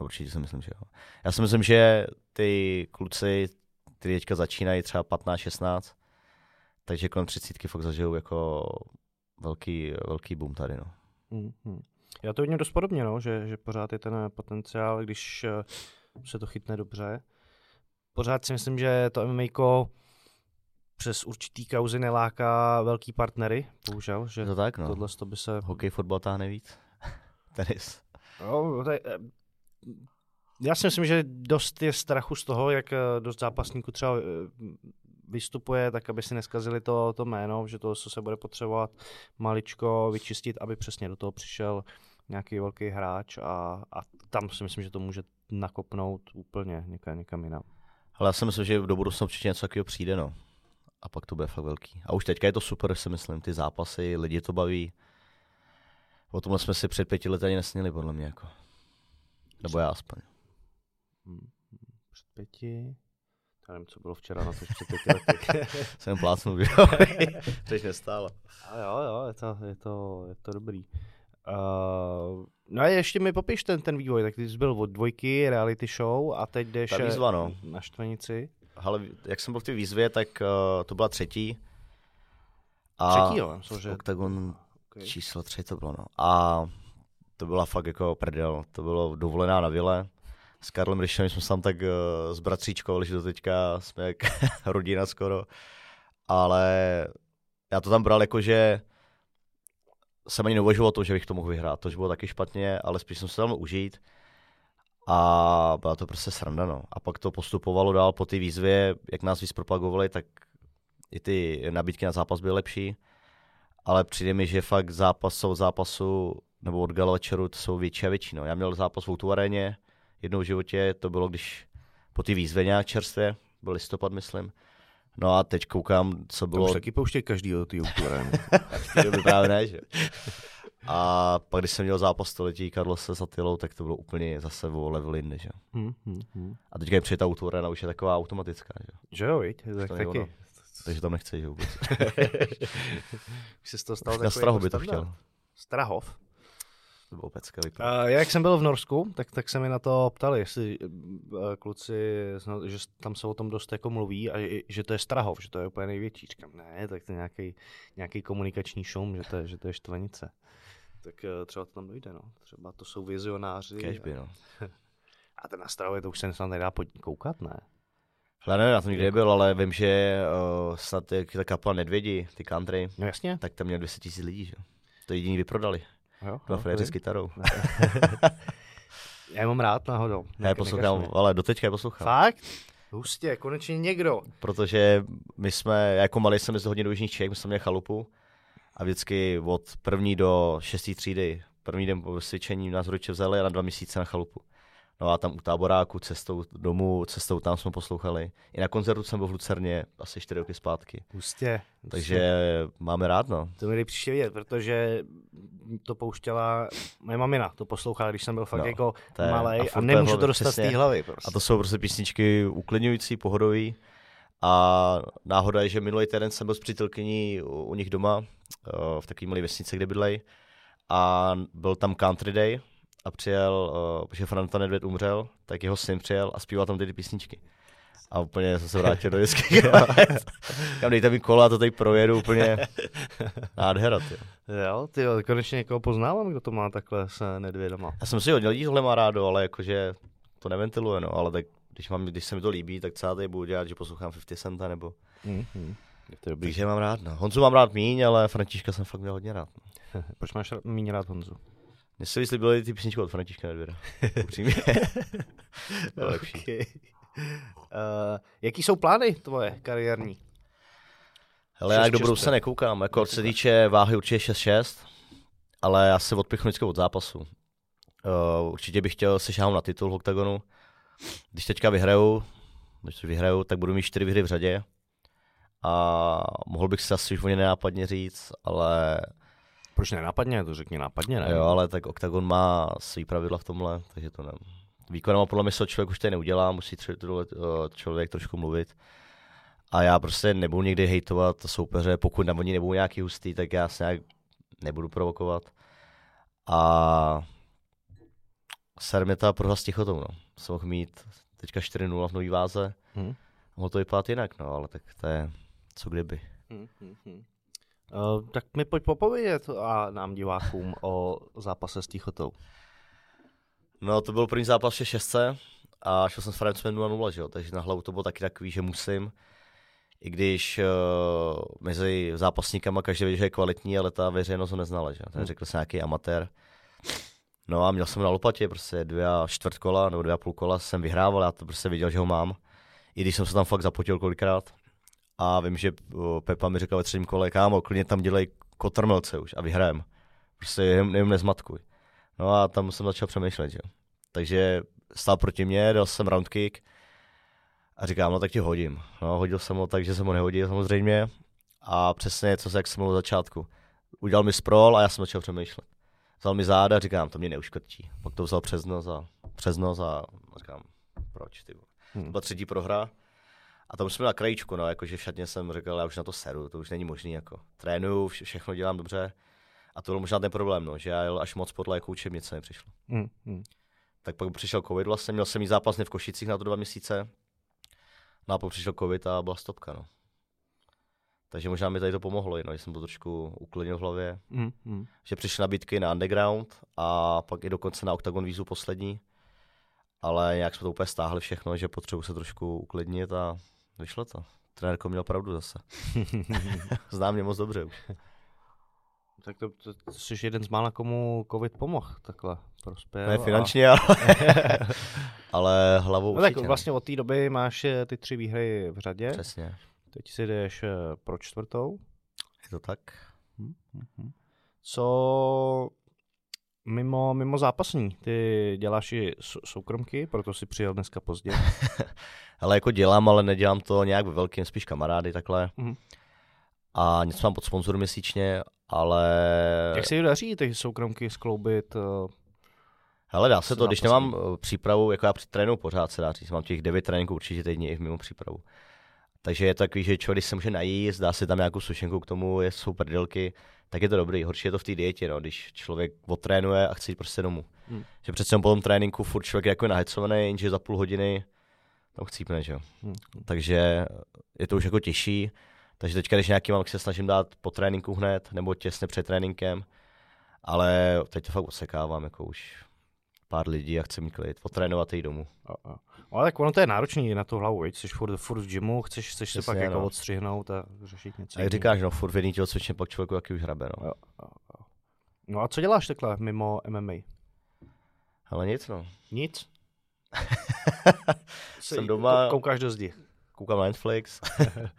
No, Určitě si myslím, že jo. Já si myslím, že ty kluci, kteří teďka začínají třeba 15-16, takže kolem 30 fakt zažijou jako velký, velký boom tady, no.
Hm, hm. Já to vidím dost podobně, no, že, že pořád je ten potenciál, když eh, se to chytne dobře. Pořád si myslím, že to MMA přes určitý kauzy neláká velký partnery, bohužel, že
to tak, no.
tohle to by se...
Hokej, fotbal táhne víc. Tenis.
No, je, eh, já si myslím, že dost je strachu z toho, jak eh, dost zápasníků třeba eh, vystupuje, tak aby si neskazili to, to jméno, že to, co se bude potřebovat maličko vyčistit, aby přesně do toho přišel nějaký velký hráč a, a tam si myslím, že to může nakopnout úplně někam, někam jinam.
Ale já si myslím, že do budoucna určitě něco takového přijde, no. A pak to bude fakt velký. A už teďka je to super, si myslím, ty zápasy, lidi to baví. O tomhle jsme si před pěti lety ani nesnili, podle mě, jako. Nebo já aspoň.
Hmm, Před pěti... Já nevím, co bylo včera na to před pěti lety.
Jsem plácnul, že jo. Teď nestálo.
A jo, jo, je to, je to, je to dobrý. Uh, no a ještě mi popiš ten, ten vývoj, tak ty jsi byl od dvojky, reality show a teď jdeš
Ta výzva, no.
na štvanici.
Ale jak jsem byl v té výzvě, tak uh, to byla třetí.
Třetí, jo, že...
Octagon
Okay.
číslo tři to bylo, no. A to byla fakt jako prdel. To bylo dovolená na vile. S Karlem Ryšem jsme se tam tak uh, zbratříčkovali, že do teďka jsme jak rodina skoro. Ale já to tam bral jako, že jsem ani neuvažoval to, že bych to mohl vyhrát. To, bylo taky špatně, ale spíš jsem se tam užít. A byla to prostě sranda, no. A pak to postupovalo dál po té výzvě, jak nás víc propagovali, tak i ty nabídky na zápas byly lepší. Ale přijde mi, že fakt zápas od zápasu nebo od gala večeru to jsou větší a větší. No. Já měl zápas v Outu jednou v životě, to bylo, když po té výzvě nějak čerstvě, byl listopad, myslím. No a teď koukám, co bylo... To
už taky pouštěj každý do té Outu arény.
doby právě ne, že? A pak, když jsem měl zápas století Carlose s Attilou, tak to bylo úplně zase o level jinde, že?
Hmm, hmm, hmm.
A teďka je přijeta Outu arena, už je taková automatická, že?
Že jo, viď? Tak
To
taky.
ono. Takže tam nechci, že vůbec.
Už se z toho stal
Na
takový
Strahu
jako
by to chtěl.
Strahov.
To bylo pecka vypadá.
Uh, jak jsem byl v Norsku, tak, tak se mi na to ptali, jestli uh, kluci, že tam se o tom dost jako mluví a že- že to je Strahov, že to je úplně největší. Říkám, ne, tak to je nějaký, nějaký komunikační šum, že to je, že to je štvanice. Tak uh, třeba to tam dojde, no. Třeba to jsou vizionáři.
Kež by, no.
A ten na Strahově to už se snad nedá pod- koukat, ne?
Hele, nevím, já jsem nikdy nebyl, ale vím, že uh, snad jak ta kapela Nedvědi, ty country,
No jasně.
tak tam měl 200 tisíc lidí, že? To jediný vyprodali.
Jo,
Dva
no,
fréři s kytarou.
Já je mám rád náhodou.
Já je poslouchám, ale doteďka je poslouchám.
Fakt? Hustě, konečně někdo.
Protože my jsme, jako malý jsem jezdil hodně do Jižních Čech, my jsme měli chalupu a vždycky od první do šestý třídy, první den po cvičení nás rodiče vzali a na dva měsíce na chalupu. No a tam u táboráku, cestou domů, cestou tam jsme poslouchali. I na koncertu jsem byl v Lucerně asi čtyři roky zpátky.
Hustě.
Takže máme rád, no.
To mi příště vidět, protože to pouštěla moje mamina, to poslouchala, když jsem byl fakt
No,
jako
a
malý a
je
nemůžu to dostat z
přesně.
té hlavy. Prostě.
A to jsou prostě písničky uklidňující, pohodový. A náhoda je, že minulý týden jsem byl s přítelkyní u, u nich doma, eh, v takové malé vesnici, kde bydlej. A byl tam Country Day a přijel, eh, protože Franta Nedvěd umřel, tak jeho syn přijel a zpíval tam ty, ty písničky. A úplně jsem se vrátil do dětských let. Kam dejte mi kola, to tady projedu úplně nádhera. Tyjo.
Jo, ty jo, konečně někoho poznávám, kdo to má takhle s nedvědama.
Já jsem si hodně lidí tohle má rádo, ale jakože to neventiluje, no, ale tak když, mám, když se mi to líbí, tak celá tady budu dělat, že poslouchám 50 Centa nebo
Mm-hmm. Je to dobrý.
Takže mám rád, no. Honzu mám rád míň, ale Františka jsem fakt měl hodně rád. No.
Proč máš rád- méně rád Honzu?
Mně se víc líbily ty písničky od Františka Nedvěda. Upřímně. To je lepší.
Okay. Uh, jaký jsou plány tvoje kariérní?
Hele, já do
6-6,
budoucna nekoukám. Jako co se týče váhy určitě 6-6, ale já se odpichnu vždycky od zápasu. Uh, určitě bych chtěl se šáhnout na titul v OKTAGONu. Když teďka vyhraju, když vyhraju, tak budu mít čtyři výhry v řadě. A mohl bych se asi už o ně nenápadně říct, ale
Proč nenápadně? To řekni nápadně, ne?
Jo, ale tak OKTAGON má svý pravidla v tomhle, takže to ne. Výkonama podle mě se člověk už tady neudělá, musí člověk trošku mluvit. A já prostě nebudu někdy hejtovat soupeře, pokud na oni nebudou nějaký hustý, tak já se nějak nebudu provokovat. A ser mě ta prohra s tichotou, no. Jsem mohl mít teďka 4-0 v nový váze,
Hm?
mohlo to vypadat jinak, no, ale tak to je co kdyby.
Hm, hm, hm. Uh, tak mi pojď popovědět a nám divákům o zápase s Tichotou.
No, to byl první zápas v 6 a šel jsem s Francem 0-0, že jo, takže na hlavu to bylo taky takový, že musím. I když uh, mezi zápasníkama každý věděl, že je kvalitní, ale ta veřejnost ho neznala, že. Ten
Hmm.
řekl jsem nějaký amatér. No a měl jsem na lopatě prostě dvě a čtvrt kola nebo dvě a půl kola jsem vyhrával, já to prostě viděl, že ho mám. I když jsem se tam fakt zapotil kolikrát. A vím, že Pepa mi řekl ve třetím kole, kámo, klidně tam dělej kotrmelce už a vyhrajem. Prostě jenom, jenom nezmatkuj. No a tam jsem začal přemýšlet, že jo. Takže stál proti mně, dal jsem round kick a říkám, no tak ti hodím. No, hodil jsem ho tak, že jsem ho nehodil samozřejmě. A přesně co se jak jsem mluvil začátku. Udělal mi sprawl a já jsem začal přemýšlet. Vzal mi záda a říkám, to mě neuškrtí. Pak to vzal přes nos a, přes nos a říkám, proč ty.
Hmm.
To byla třetí prohra. A tam jsme na krajíčku, no, jakože v šatně jsem říkal, já už na to seru, to už není možný, jako. Trénuju, vše, všechno dělám dobře. A to byl možná ten problém, no, že já jel až moc podle jako učebnice mi přišlo.
Hm, hm.
Tak pak přišel covid vlastně, měl jsem mít zápas v Košicích na to dva měsíce. No a pak přišel covid a byla stopka, no. Takže možná mi tady to pomohlo, no, že jsem to trošku uklidnil v hlavě.
Mm, mm.
Že přišly nabídky na Underground a pak i dokonce na Octagon vízu poslední. Ale nějak jsme to úplně stáhli všechno, že potřebuji se trošku uklidnit a vyšlo to. Trenérko měl pravdu zase. Znám mě moc dobře už.
Tak to, to, to jsi jeden z mála, komu covid pomohl takhle prospěl.
Ne finančně, ale, ale hlavou
No tak
určitě, no.
vlastně od té doby máš eh, ty tři výhry v řadě.
Přesně,
Teď si jdeš eh, pro čtvrtou.
je to tak.
Co mimo, mimo zápasní? Ty děláš i sou- soukromky, proto si přijel dneska pozdě.
Ale jako dělám, ale nedělám to nějak ve velkým, spíš kamarády takhle.
Mhm.
A něco mám pod sponzor měsíčně, ale...
Jak se jí daří ty soukromky skloubit? eh,
Hele, dá se to, když nemám eh, přípravu, jako já při trénu pořád se dá říct, mám těch devět tréninků určitě týdně i mimo přípravu. Takže je to takový, že člověk, když se může najíst, dá si tam nějakou sušenku k tomu, je jsou prdelky, tak je to dobrý. Horší je to v té dietě, no, když člověk odtrénuje a chce jít prostě domů.
Hmm.
Že přece jenom po tom tréninku furt člověk je jako nahecovaný, jenže za půl hodiny tam chcípne, že jo.
hm,
Takže je to už jako těžší. Takže teďka, když nějaký mám, se snažím dát po tréninku hned, nebo těsně před tréninkem. Ale teď to fakt osekávám, jako už pár lidí a chci mít klid, potrénovat a jít domů.
a, a. Ale tak ono to je náročný na tu hlavu, viď? Jsi furt, furt v gymu, chceš, chceš se
Přesně,
pak jako
no.
odstřihnout a řešit něco
A jak říkáš, no, furt v jedný tělocvičně pak člověku taky už hrabe, no.
Jo, jo, jo. No a co děláš takhle mimo MMA?
Ale nic, no.
Nic?
Jsem doma,
Kou- Koukáš do zdi.
koukám na Netflix,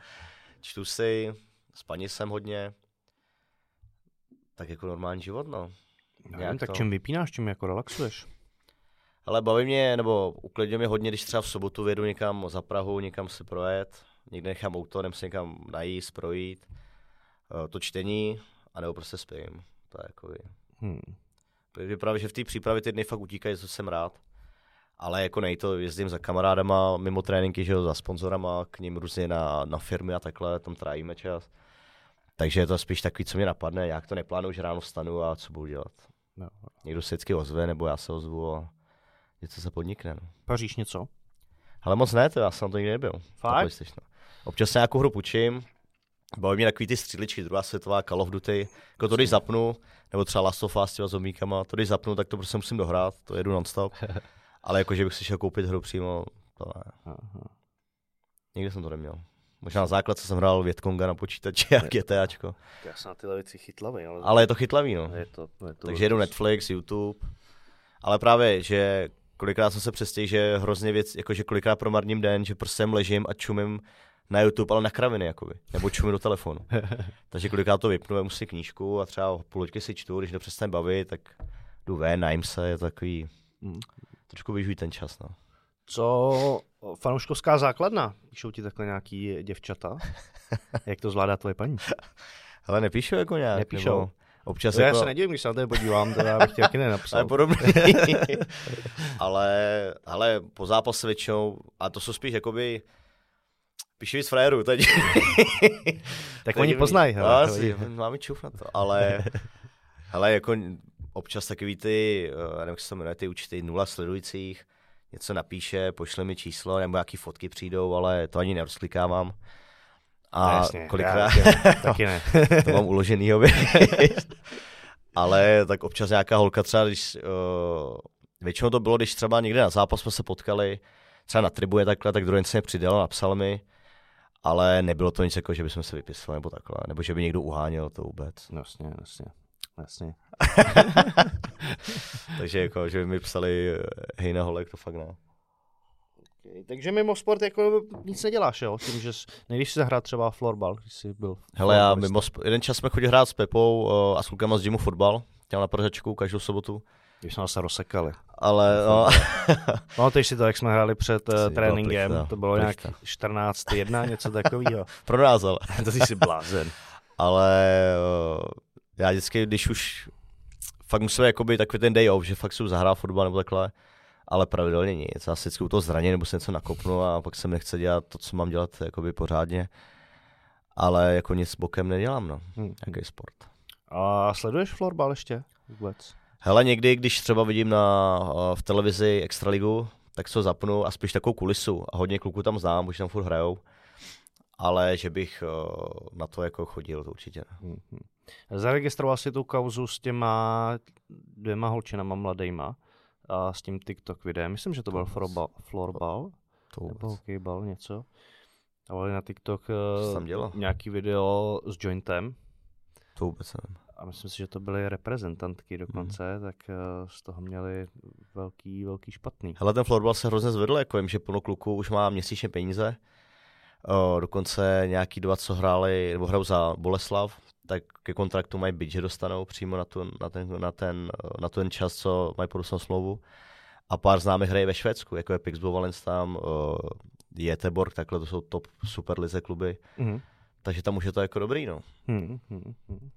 čtu si, spaní jsem hodně. Tak jako normální život, no.
Nevím,
Nějak
tak
to.
čím vypínáš, čím jako relaxuješ?
Ale baví mě, nebo uklidňuje mě hodně, když třeba v sobotu vědu někam za Prahu, někam si projet, někde nechám auto, jdem si někam najíst, projít, Eh, to čtení, a nebo prostě spím. To je jako
Hmm.
Vypadá, že v té přípravě ty dny fakt utíkají, co jsem rád. Ale jako nej to, jezdím za kamarádama mimo tréninky, že jo, za sponzorama, k ním různě na, na firmy a takhle, tam trávíme čas. Takže je to spíš takový, co mě napadne, jak to neplánuju, že ráno vstanu a co budu dělat.
No.
Někdo se vždycky ozve, nebo já se ozvu a něco se podnikne. No.
Paříš něco?
Ale moc ne, to já jsem na to nikdy nebyl.
Fakt?
PlayStationu. Občas se nějakou hru půjčím, baví mě takový ty stříličky, druhá světová Call of Duty, jako to když zapnu, nebo třeba Last of Us s těma zombíkama, to když zapnu, tak to prostě musím dohrát, to jedu nonstop. Ale jako, že bych si šel koupit hru přímo, to ne.
Aha.
Nikdy jsem to neměl. Možná na základce jsem hrál Větkonga na počítači a GTAčko.
Já jsem na tyhle věci chytlavý, ale,
Ale je to chytlavý, no.
je to, je to
Takže jedu Netflix, YouTube. Ale právě, že kolikrát jsem se přestěl, že hrozně věc, jakože kolikrát promarním den, že prostě ležím a čumím na YouTube, ale na kraviny, jakoby. Nebo čumím do telefonu. Takže kolikrát to vypnu, vemu si knížku a třeba půl hoďky si čtu, když to přestane bavit, tak jdu ven, najím se, je to takový,
Mm.
trošku vyžují ten čas, no.
Co fanouškovská základna? Píšou ti takhle nějaký děvčata? Jak to zvládá tvoje paní?
Ale nepíšou jako nějak,
Nepíšou.
nebo občas
Já
jako...
se nedivím, když se na tebe podívám, to já bych ti taky
Ale
nenapsal.
podobný. ale, ale po zápase většinou, a to jsou spíš jakoby, píše víc frajerů, teď.
Tak
To je
oni poznají.
No, asi,
to
máme čuf na to, ale, ale jako občas takový ty, eh, nevím, jak se to jmenuje, ty účty nula sledujících, něco napíše, pošle mi číslo, nebo nějaký fotky přijdou, ale to ani nerozklikávám. A
Jasně,
kolikrát,
já taky, taky ne.
to mám uložený, aby. Ale tak občas nějaká holka třeba, když, uh, většinou to bylo, když třeba někde na zápas jsme se potkali, třeba na tribuje takhle, tak druhý se mě přidal, napsal mi, ale nebylo to nic jako, že bychom se vypisovali nebo takhle, nebo že by někdo uháněl to vůbec.
Jasně, jasně. Jasně.
Takže jako, že by mi psali eh, hej na holek, to fakt ne.
Okay, takže mimo sport jako nic neděláš, jo? Tím, že jsi, nejdeš si zahrát třeba florbal, když jsi byl
Hele, já mimo, sp- jeden čas jsme chodili hrát s Pepou uh, a s klukama z gymu fotbal, těm na pořačku každou sobotu,
Když jsme se rozsekali.
ale no,
Pamatuješ si to, jak jsme hráli před uh, tréninkem,
plichta,
to bylo nějak
plichta.
14-1, něco takového.
pro nás ale.
to jsi si blázen.
ale uh, já vždycky, když už fakt musím jakoby takový ten day off, že fakt si zahrál fotbal nebo takhle, ale pravidelně nic. Já si vždycky u toho zraně nebo se něco nakopnu a pak se mi nechce dělat to, co mám dělat jakoby pořádně. Ale jako nic bokem nedělám, no.
Hmm.
Jaký sport.
A sleduješ florbal ještě vůbec?
Hele, někdy, když třeba vidím na, v televizi Extraligu, tak se ho zapnu a spíš takovou kulisu. A hodně kluků tam znám, už tam furt hrajou. ale že bych na to jako chodil, to určitě ne.
Mhm. Zaregistroval si tu kauzu s těma dvěma holčinama mladejma a s tím TikTok videem. Myslím, že to byl florbal,
To
nebo
vůbec.
hokejbal, něco. Dávali na TikTok eh, nějaký video s jointem
To vůbec nevím.
a myslím si, že to byly reprezentantky
Mhm.
dokonce, tak eh, z toho měli velký, velký špatný.
Hele, ten florbal se hrozně zvedl, jako jim, že plno kluků už má měsíčně peníze. O, dokonce nějaký dva, co hráli, nebo hrajou za Boleslav, tak ke kontraktu mají byt, že dostanou přímo na, tu, na, ten, na, ten, na ten čas, co mají podepsanou smlouvu. A pár známých hraje ve Švédsku, jako je Pixbo Valens tam, o, Jeteborg, takhle to jsou top superlize kluby.
Mhm.
Takže tam už je to jako dobrý, no.
Mhm, mhm, mhm.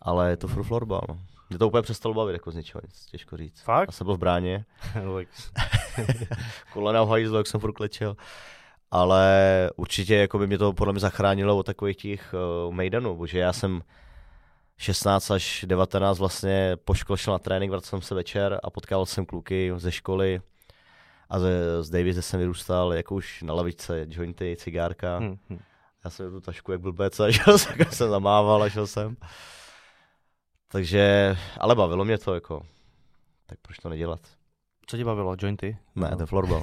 Ale je to furt florbal, no. Mě to úplně přestalo bavit, jako z ničeho nic, těžko říct.
Fakt?
Já jsem byl v bráně, kolena v hajzlu, jak jsem furt klečel. Ale určitě jako by mě to podle mě zachránilo od takových těch uh, mejdanů, protože já jsem 16 až 19 vlastně po škole šel na trénink, vracel jsem se večer a potkal jsem kluky ze školy a ze, z Davise jsem vyrůstal jako už na lavičce, jointy, cigárka.
hm, hm.
Já jsem tu tašku jak blbec a šel jsem, jsem zamával a šel jsem. Takže, ale bavilo mě to jako. Tak proč to nedělat?
Co tě bavilo, jointy?
Ne,
No.
ten florbal.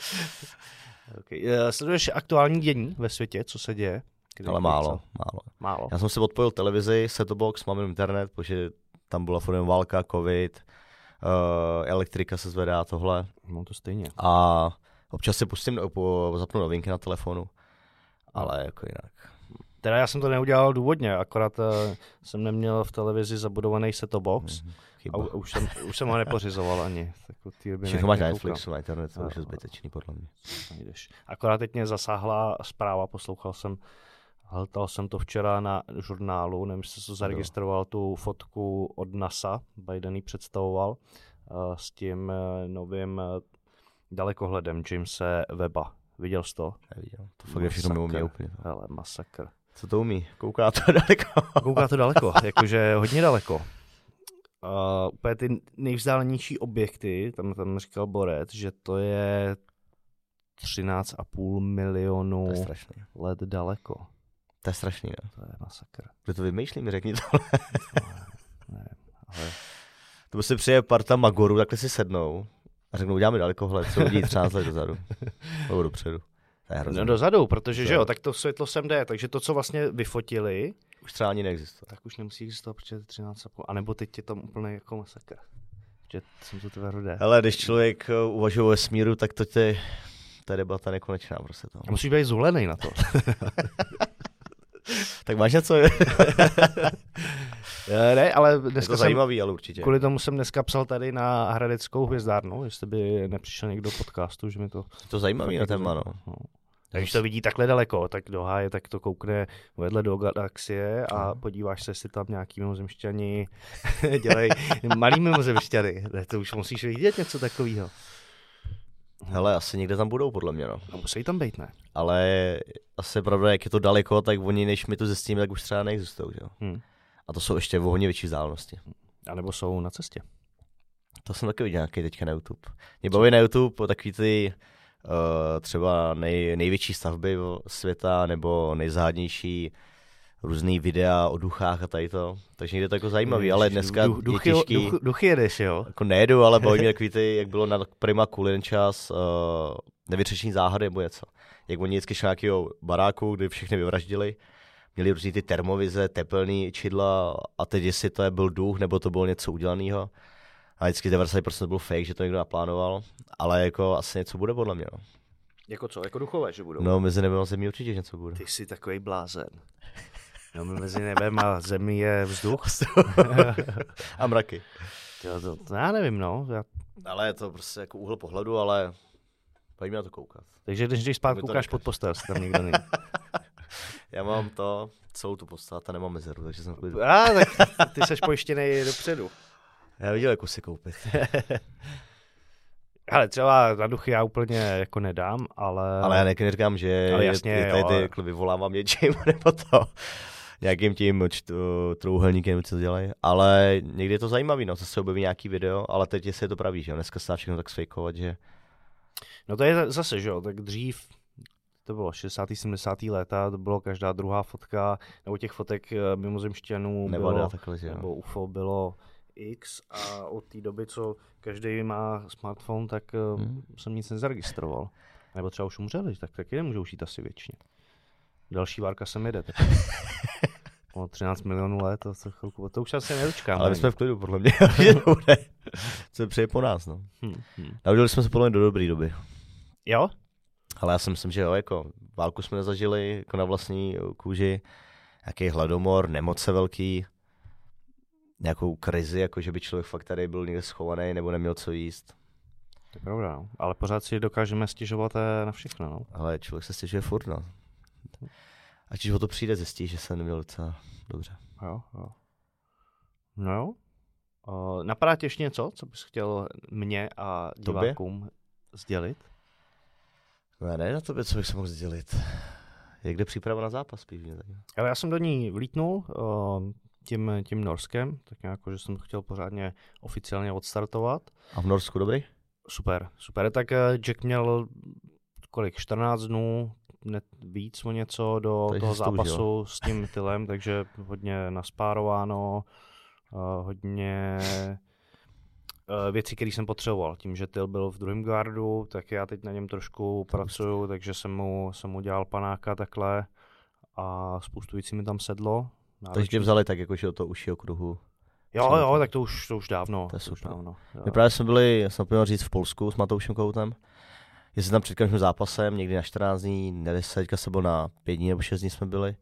Okay. Eh, Sleduješ aktuální dění ve světě, co se děje? Kdy-
ale málo, málo.
Málo.
Já jsem si odpojil televizi, set box, mám internet, protože tam byla furt válka, covid, uh, elektrika se zvedá tohle.
Mám to stejně.
A občas si pustím, no- po, zapnu novinky na telefonu, ale jako jinak.
Teda já jsem to neudělal důvodně, akorát uh, jsem neměl v televizi zabudovaný set box
Mhm,
a
Chyba.
už jsem, už jsem ho nepořizoval ani. Tak
Všechno máš na. Netflixu, na internetu, to už je
A-
zbytečný podle mě.
Najdeš. Akorát teď mě zasáhla zpráva, poslouchal jsem, hltal jsem to včera na žurnálu, nevím, jestli to zaregistroval, tu fotku od NASA, Biden ji představoval uh, s tím uh, novým dalekohledem Jamese Weba. Viděl jsi to?
Neviděl. To fakt je všechno mimo mě úplně.
Hele, masakr.
Co to umí? Kouká to daleko.
Kouká to daleko, jakože hodně daleko. Uh, úplně ty nejvzdálenější objekty, tam, tam říkal Borec, že to je 13,5 milionů let daleko.
To je strašný, ne?
To je masakr.
Kdo to vymýšlí, mi řekni to.
Ne, ale
To by si přijde parta Magoru, takhle si sednou a řeknou, uděláme dalekohled, co vidí 13 let dozadu. Nebo dopředu. To je
no dozadu, protože že
To-
jo, tak to světlo sem jde, takže to, co vlastně vyfotili,
Už třeba ani neexistuje.
tak už nemusí existovat, protože to je 13,5. A nebo teď je tam úplně jako masakr. Že jsem to tvé rudé.
Hele, když člověk eh, uvažuje o vesmíru, tak to tě, ta debata nekonečná prostě to.
A musíš být zulený na to.
Tak máš něco? Je
Eh, ne, ale
to
dneska jsem,
zajímavý, ale určitě.
kvůli tomu jsem dneska psal tady na Hradeckou hvězdárnu, jestli by nepřišel někdo do podcastu, že mi to...
Je to zajímavý na téma, no.
No. Když to vidí takhle daleko, tak do háje, tak to koukne vedle do galaxie a podíváš se, jestli tam nějaký mimozemšťani dělají malý mimozemšťany. Ne, To už musíš vidět něco takového.
Hele, asi někde tam budou, podle mě, no.
No, musí tam být, ne?
Ale asi pravda, jak je to daleko, tak oni, než my to zjistíme, tak už třeba neexistují, jo.
Hm.
A to jsou ještě v hodně větší vzdálenosti.
A nebo jsou na cestě.
To jsem taky viděl nějaký teďka na YouTube. Mě baví na YouTube takový ty třeba nej, největší stavby světa nebo nejzádnější různý videa o duchách a tady to. Takže někde to jako zajímavý, ale dneska
duch,
je
duchy,
těžký.
duch, duchy jedeš, jo?
Jako nejedu, ale baví mě takový ty, jak bylo na Prima jeden čas, uh, nevyřešení záhady nebo něco. Jak oni vždycky šli nějakého baráku, kdy všechny vyvraždili, měli různý ty termovize, tepelný čidla a teď jestli to je byl duch nebo to bylo něco udělaného. A vždycky 90% byl fake, že to někdo naplánoval, ale jako asi něco bude podle mě. No,
Jako co? Jako duchové, že budou?
no mezi nebem a zemí určitě něco bude.
Ty jsi takový blázen. No, mezi nebem a zemí je vzduch.
a mraky.
to, to, to, já nevím, no. Já,
Ale je to prostě jako úhel pohledu, ale mě na to koukat.
takže když jdeš spát, koukáš pod postel, tam nikdo není.
Já mám to, celou tu postavu a nemám mezeru, takže jsem.
A, tak ty seš pojištěný dopředu.
Já viděl, jak si koupit.
Ale třeba na duchy já úplně jako nedám, ale...
Ale já ne- neříkám, že
Ale jasně,
je, je tady
jo,
ty
ale-
jako vyvolávám něčím, nebo to nějakým tím čt, trouhelníkem, co dělají. Ale někdy je to zajímavý, no, zase se objeví nějaký video, ale teď jestli je to pravý, že jo, dneska se dá všechno tak sfejkovat, že
No to je zase, že jo, tak dřív to bylo 60. 70. léta, to bylo každá druhá fotka, nebo těch fotek eh, mimozemštěnů
Nebo
bylo,
takhle, že jo.
nebo UFO bylo X a od té doby, co každý má smartphone, tak hmm.
Hmm.
jsem nic nezaregistroval. Nebo třeba už umřeli, tak taky nemůžou žít asi věčně. Další várka sem jede. Tak. o 13 milionů let, to, to, chvilku, to už asi nedočkám.
Ale my jsme v klidu, podle mě. že to bude. Co přeje po nás, no.
hm, hm.
Naudělali jsme se podle mě do dobré doby.
Jo?
Ale já si myslím, že jo, jako válku jsme nezažili jako na vlastní kůži, nějaký hladomor, nemoce velký, nějakou krizi, jako že by člověk fakt tady byl někde schovaný nebo neměl co jíst.
To je pravda, no. ale pořád si dokážeme stěžovat eh, na všechno. No.
Ale člověk se stěžuje furt, no. A když o to přijde, zjistí, že se neměl docela dobře.
Jo, jo. No jo. Uh, napadá tě ještě něco, co bys chtěl mě a
Tobě?
divákům sdělit?
No já ne na tobě, co bych se mohl sdělit. Je kde příprava na zápas zajímá.
Ale já jsem do ní vlítnul uh, tím, tím Norskem, tak nějak, že jsem to chtěl pořádně oficiálně odstartovat.
A v Norsku dobrý?
Super, super. Tak eh, Jack měl kolik, 14 dnů, ne, víc o něco do
Takže
toho
to
zápasu s tím Tylem, takže hodně naspárováno, uh, hodně uh, věcí, které jsem potřeboval. Tím, že Tyl byl v druhém gardu, tak já teď na něm trošku pracuju, takže jsem mu, jsem mu dělal panáka takhle a spoustu věcí mi tam sedlo.
Takže tě
Náročný.
vzali tak jako, že do toho užšího kruhu.
Jo, jo, tak to už, to už dávno.
To je super.
dávno. Jo.
My právě jsme byli, jsem měl říct, v Polsku s Matoušem Koutem. Jestli tam před každým zápasem, někdy na 14 dní, ne 10, teďka se bylo na 5 dní nebo 6 dní jsme byli.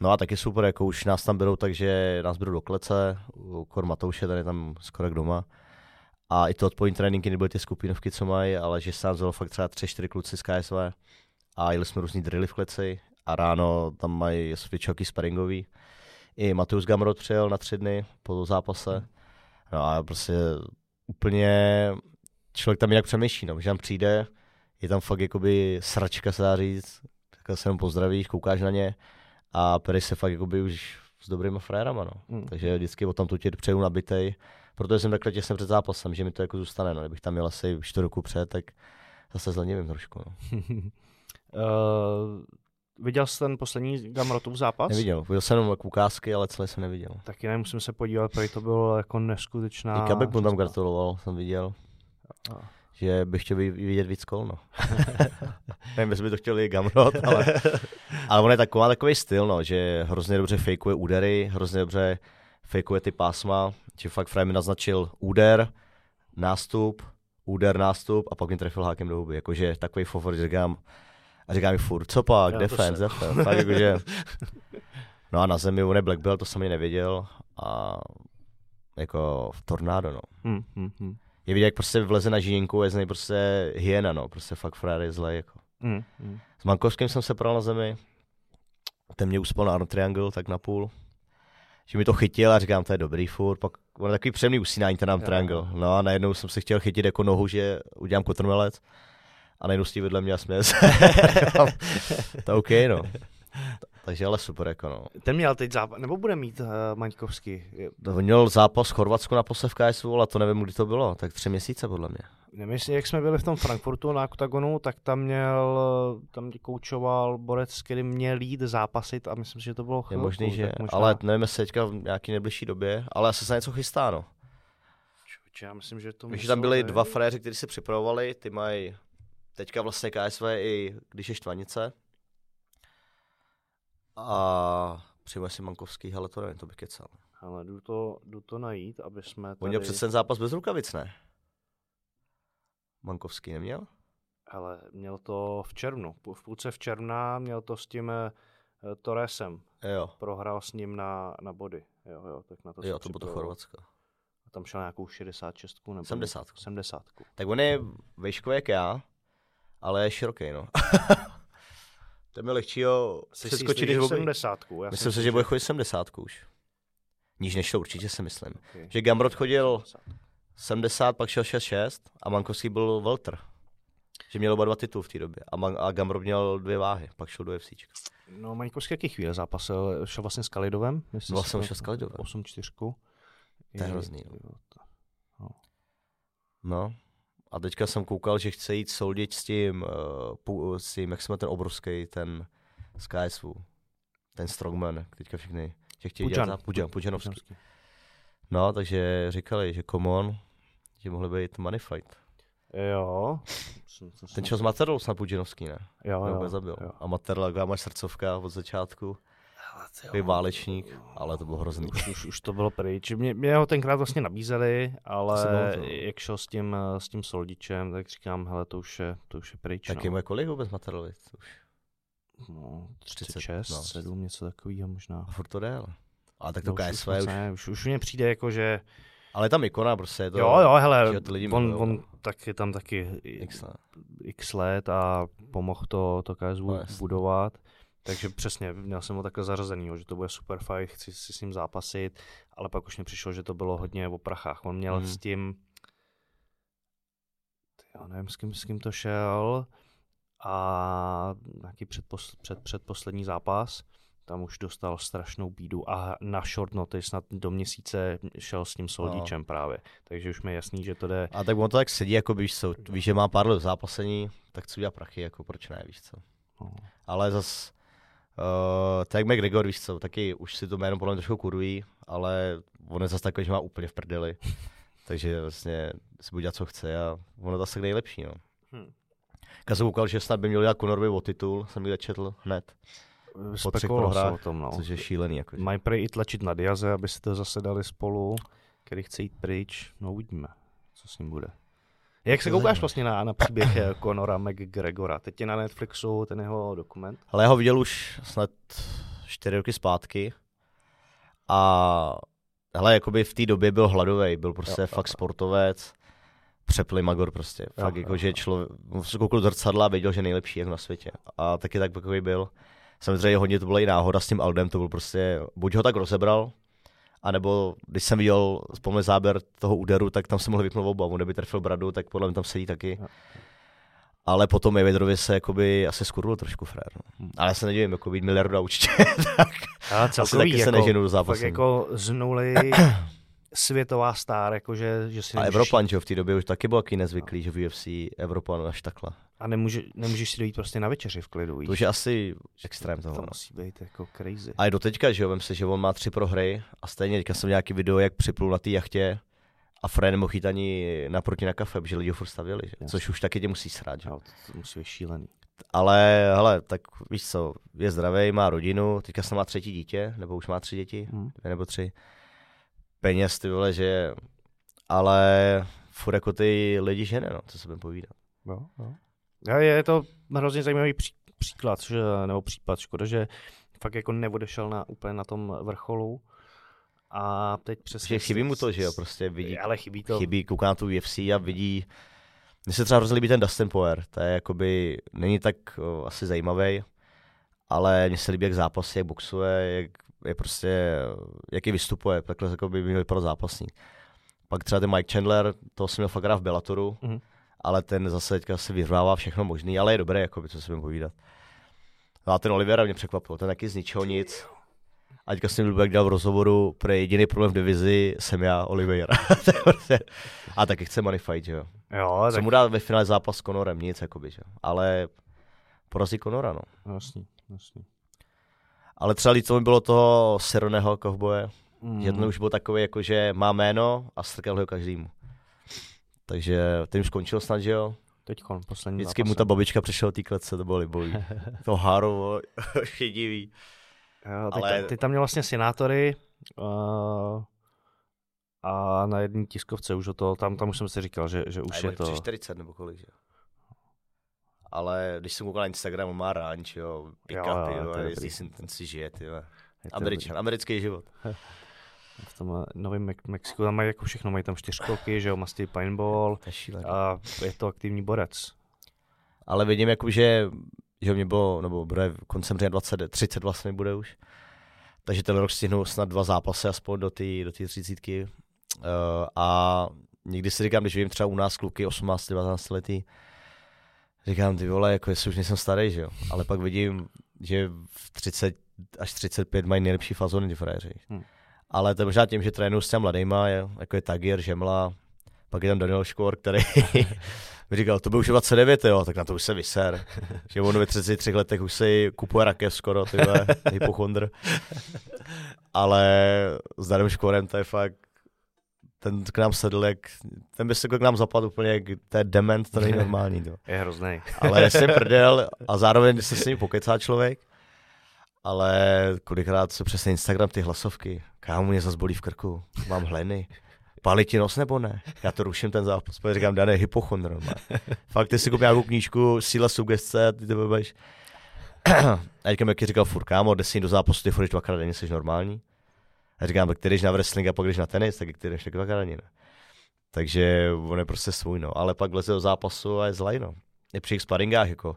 No a taky super, jako už nás tam berou, takže nás berou do klece, u Kor Matouše, tady je tam skoro doma. A i to odpolední tréninky nebyly ty skupinovky, co mají, ale že se nám vzalo fakt třeba 3-4 kluci z KSV a jeli jsme různý drily v kleci a ráno tam mají většinou sparingový. I Mateus Gamrot přijel na tři dny po zápase. No a prostě úplně člověk tam jinak přemýšlí, no, že tam přijde, je tam fakt jakoby sračka, se dá říct, tak se jenom pozdravíš, koukáš na ně a pereš se fakt jakoby už s dobrýma frérama, no.
Mm.
Takže vždycky o tam tu tě přeju nabitej, protože jsem takhle těsně před zápasem, že mi to jako zůstane, no. Kdybych tam měl asi 4 roku před, tak zase zlenivím trošku, no.
uh, viděl jsi ten poslední Gamrotův zápas?
Neviděl, viděl jsem jenom ukázky, ale celé jsem neviděl.
Taky ne, musím se podívat, protože to bylo jako neskutečná...
I Kabek mu tam gratuloval, jsem viděl,
A-
že bych chtěl vidět víc kol, no. Nevím, jestli by to chtěl i Gamrot, ale, ale on je taková, takový styl, no, že hrozně dobře fejkuje údery, hrozně dobře fejkuje ty pásma, že fakt Frey mi naznačil úder, nástup, úder, nástup a pak mi trefil hákem do huby, jakože takový favorit říkám, a říkám mi furt, co pak,
to
defense,
se-
defense, fakt jakože, no a na zemi on je Black Belt, to jsem ani nevěděl a jako v tornádo, no.
Hm, hm, hm.
Je vidět, jak prostě vleze na žínku, je z něj prostě hyena, no, prostě fakt frajer je zlej, jako.
Hm, hm.
S Mankovským jsem se pral na zemi, ten mě uspal na arm triangle, tak na půl. Že mi to chytil a říkám, to je dobrý furt, pak on je takový příjemný usínání ten arm triangle. No a najednou jsem si chtěl chytit jako nohu, že udělám kotrmelec a najednou stí vedle mě a směje se. to je OK, no. Takže ale super, jako no.
Ten měl teď zápas, nebo bude mít uh, Maňkovský? Je-
On měl zápas v Chorvatsku na v KSU, ale to nevím, kdy to bylo, tak tři měsíce podle mě.
Nevím, jak jsme byli v tom Frankfurtu na Octagonu, tak tam měl, eh, tam koučoval borec, s kterým měl jít zápasit a myslím si, že to bylo
Je
chvilku,
možný, že,
možná-
ale nevím, jestli teďka v nějaký nejbližší době, ale asi se něco chystá, no.
Čověče, já myslím, že to
Víš, tam byli dva fréři, kteří se připravovali, ty mají teďka vlastně KSV i když je Štvanice. A přijme si Mankovský, ale to nevím, to bych kecal.
Ale jdu to, jdu to najít, aby jsme
On měl
tady...
přece ten zápas bez rukavic, ne? Mankovský neměl?
Ale měl to v červnu, v půlce v června měl to s tím eh, Torresem.
Jo,
Prohrál s ním na, na body. Jo, jo, tak na to
jo, to bylo to. Chorvatsko.
A tam šel nějakou 66 nebo
70.
70.
Tak on je vejškový jak já, ale je široký, no. to je mi lehčího
Jsi si
přeskočit,
jistý,
když
že
bude.
70. Já
Myslím si, že bude chodit 70 už. Níž než to určitě si myslím.
Okay.
Že Gamrot chodil 70, pak šel 6-6 a Mankovský byl Welter. Že měl oba dva titul v té době. A, Man- a Gamrot měl dvě váhy, pak šel do UFC.
No, Maňkovský jaký chvíle zápasil? Šel vlastně s Kalidovem?
Byl jsem
to-
šel s Kalidovem.
8 4
To je hrozný, no.
To-
No. A teďka jsem koukal, že chce jít soudit s tím, uh, s tím jak jsme ten obrovský, ten Skyswu, ten Strongman, teďka všichni, že chtějí
Pujan.
dělat Pujan, Pujanovský. No, takže říkali, že come on, že mohli být money fight.
Jo.
Ten čas Materl snad Pujanovský, ne?
Jo,
Nebo
jo,
zabil.
jo.
A Materl, jak máš srdcovka od začátku, takový válečník, ale to bylo hrozný.
Už, už, už to bylo pryč. Mě, mě ho tenkrát vlastně nabízeli,
To
ale
pamatuju.
jak šel s tím, s tím soldičem, tak říkám, hele, to už je, to už je pryč.
Tak
no.
je kolik vůbec Materlovi? Už.
No,
30,
36,
no.
7, něco takového možná.
A furt to jde, ale. Ale tak to
No,
KSV
už,
už,
už, ne, už, už mně přijde jako, že
Ale je tam ikona prostě, je to...
jo, jo, hele,
že ty lidi
on, on tak je tam taky
X, ne?
x let a pomohl to, to KSV
No,
budovat. Takže přesně, měl jsem ho takhle zařazenýho, že to bude super fight, chci si s ním zápasit, ale pak už mi přišlo, že to bylo hodně o prachách. On měl
Mhm.
s tím, já nevím, s kým, s kým to šel, a nějaký předpos, před, předposlední zápas, tam už dostal strašnou bídu a na short notice snad do měsíce šel s tím soldičem no. právě. Takže už mi je jasný, že to jde.
A tak on to tak sedí, jako víš co, víš, že má pár let zápasení, tak chci udělat prachy, jako proč ne, víš co.
No.
Ale zas, uh, tak McGregor, víš co, taky už si to jméno podle mě trošku kurují, ale on je zase takový, že má úplně v prdeli. Takže vlastně si bude dělat, co chce a ono je zase nejlepší, no.
Hm.
Já jsem koukal, že snad by měl dělat Conorovi o titul, jsem někde četl hned, po třech
se o
prohrách,
tom, no.
což je šílený. Jako.
Mají prej i tlačit na Diaze, aby si to zase dali spolu, který chce jít pryč. No uvidíme, co s ním bude. Jak se koukáš vlastně na, na příběh eh, Conora McGregora? Teď je na Netflixu ten jeho dokument.
Ale já ho viděl už snad čtyři roky zpátky a hele, jakoby v té době byl hladový, byl prostě
Jo,
fakt
jo.
sportovec, přeplý magor prostě,
Jo,
fakt
jo,
jako, že
jo.
člověk, on se koukal do zrcadla a věděl, že je nejlepší jak na světě a taky tak takový byl. Samozřejmě hodně to byla i náhoda s tím Aldem, to byl prostě, buď ho tak rozebral, a nebo když jsem viděl vzpomněl záběr toho úderu, tak tam se mohl vypnout oba. On kdyby trefil bradu, tak podle mě tam sedí taky. Ale potom Mayweatherovi se jakoby asi skurvil trošku frér. No. Ale já se nedivím, jako být miliarda určitě. tak
Ale
asi
celkový,
taky se
jako,
neženu do zápasu.
jako z nuly světová star, jakože, že si
a Evropan, že v té době už taky byl taky nezvyklý, že v UFC Evropan až takhle.
A nemůže, nemůžeš si dojít prostě na večeři v klidu, víš?
To už je asi extrém toho.
to
no.
musí být jako crazy.
A i do teďka, že jo, vem si, že on má tři prohry a stejně teďka jsem nějaký video, jak připlul na té jachtě a Fred nemohl jít ani naproti na kafe, protože lidi ho furt stavěli, že? Což už taky tě musí srát, že?
Jo, to, to musí být šílený.
Ale hele, tak víš co, je zdravý, má rodinu, teďka se má třetí dítě, nebo už má tři děti,
Hm.
dvě nebo tři. Peněz, ty vole, že ale furt jako ty lidi žene, no, co se budeme povídat.
Jo, jo. Je to hrozně zajímavý pří, příklad, že, nebo případ, škoda, že fakt jako neodešel na, úplně na tom vrcholu. A teď přesně...
Že chybí mu to, že jo, prostě vidí,
Ale chybí to.
chybí, kouká na tu UFC a vidí, mně se třeba hrozně líbí ten Dustin Poirier, to je jakoby, není tak o, asi zajímavý, ale mně se líbí, jak zápasí, jak boxuje, jak je prostě, jak i vystupuje, takhle jako by měl vypadat zápasník. Pak třeba ten Mike Chandler, to jsem měl fakt rád v Bellatoru,
Mhm.
Ale ten zase teďka se vyhrává všechno možný, ale je dobrý, jakoby, co si budeme povídat. No a ten Olivera mě překvapil, ten taky z ničeho nic. A teďka jsem byl, jak dělal v rozhovoru, pro jediný problém v divizi jsem já, Oliveira. To prostě- a taky chce money fight, že jo.
Jo,
Co
tak
mu dá ve finále zápas s Conorem, nic, jakoby, že jo. Ale porazí Conora, no.
jasný, jasný.
Ale třeba líto mi bylo toho Seroneho kovboje,
Mm.
že ten už byl takový, jako že má jméno a strkal ho každému. Takže ten už skončil snad, že jo.
Teďkon, poslední
Vždycky mu
zápase.
ta babička přišla té klece, to bylo libový. to hárovo, šedivý.
Jo, teď,
ale-
ale... teď tam měl vlastně senátory uh, a na jedné tiskovce už o to, tam, tam už jsem si říkal, že, že už
A
je to...
40 nebo kolik, že jo. Ale když jsem koukal na Instagram, on má ranč, jo,
Jo,
pick-upy,
jo,
jo,
to je
jezdí
dobrý.
si, ten si žije, ty vole.
je to
Američan, americký život.
v tom eh, novém Mexiku, tam mají jako všechno, mají tam čtyřkolky, že jo, mastí
To šílený.
a je to aktivní borec.
Ale vidím, jako, že, že mě bylo, nebo bude koncem října 20, 30 vlastně bude už. Takže ten rok stihnu snad dva zápasy aspoň do té do třicítky. Uh, a někdy si říkám, když vidím třeba u nás kluky 18, 19 letý, říkám, ty vole, jako jestli už nejsem starý, že jo. Ale pak vidím, že v 30 až 35 mají nejlepší fazony ty frajeři.
Hmm.
Ale to je možná tím, že trénuju s těmi mladýma, je, jako je Tagir, Žemla, Pak je tam Daniel Škor, který mi říkal, to by už 29, jo, tak na to už se vyser. že on ve 33 letech už si kupuje rakev skoro, ty vole, hypochondr. Ale s Danielem Škorem to je fakt, ten k nám sedl, jak, ten by se k nám zapadl úplně, jak to je dement, to není normální. To.
Je hrozný.
Ale jsem prdel a zároveň se s ním pokecá člověk. Ale kolikrát se přes Instagram ty hlasovky, kámo mě zase bolí v krku, mám hleny. Pálí ti nos nebo ne? Já to ruším ten zápas, protože říkám, dané hypochondr. Fakt, ty si koupil nějakou knížku, síla sugestce, ty to budeš. a říkám, jak říkal furt, kámo, jde do zápasu, ty furt dvakrát denně, jsi normální. A říkám, ty jdeš na wrestling a pak jdeš na tenis, tak ty jdeš tak dvakrát denně. Takže on je prostě svůj, no. Ale pak leze do zápasu a je zlej, no. Je při sparingách, jako.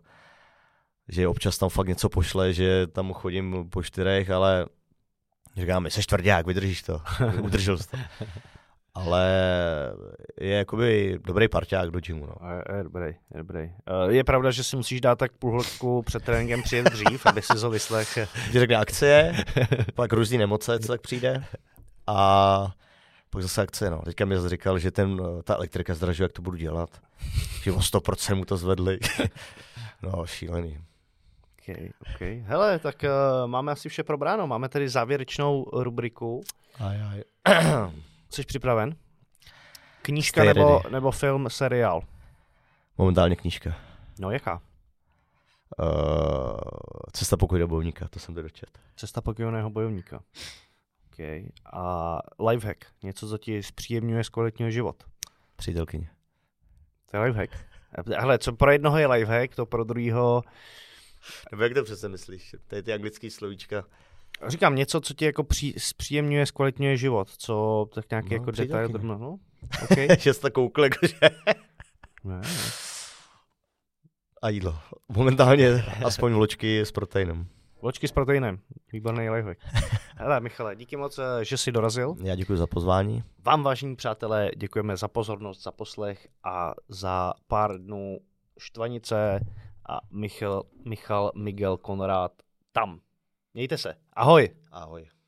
Že občas tam fakt něco pošle, že tam chodím po čtyřech, ale říkám, jsi tvrdák, vydržíš to. Udržel jsi to ale je jakoby dobrý parťák do gymu. No.
Je, je dobrý, je dobrý. Eh, je pravda, že si musíš dát tak půl hodku před tréninkem přijet dřív, aby si to vyslech.
Když řekne akcie, pak různý nemoce, co tak přijde a pak zase akce, no. Teďka mi říkal, že ten, ta elektrika zdražuje, jak to budu dělat. Že o 100% mu to zvedli. no, šílený.
Okay. Hele, tak uh, máme asi vše probráno. Máme tady závěrečnou rubriku.
Aj, aj.
Jsi připraven? Knížka nebo, nebo film, seriál?
Momentálně knížka.
No jaká?
Uh, cesta pokojného bojovníka, to jsem dočet.
Cesta pokojného bojovníka. Okay. A lifehack, něco, co ti zpříjemňuje z kvalitního život.
Přítelkyně.
To je lifehack. Hele, co pro jednoho je lifehack, to pro druhého...
Nebo jak to přece myslíš? To je ty anglický slovíčka.
Říkám něco, co ti jako pří, zpříjemňuje, zkvalitňuje život, co tak nějaký no, jako detail. No, no,
okay. že jsi to koukl, jakože... ne, ne. A jídlo. Momentálně aspoň vločky s proteinem.
Vločky s proteinem. Výborný lifehack. Hele, Michale, díky moc, eh, že jsi dorazil.
Já děkuji za pozvání.
Vám, vážení přátelé, děkujeme za pozornost, za poslech a za pár dnů štvanice a Michal, Michal Miguel Konrád tam. Mějte se. Ahoj.
Ahoj.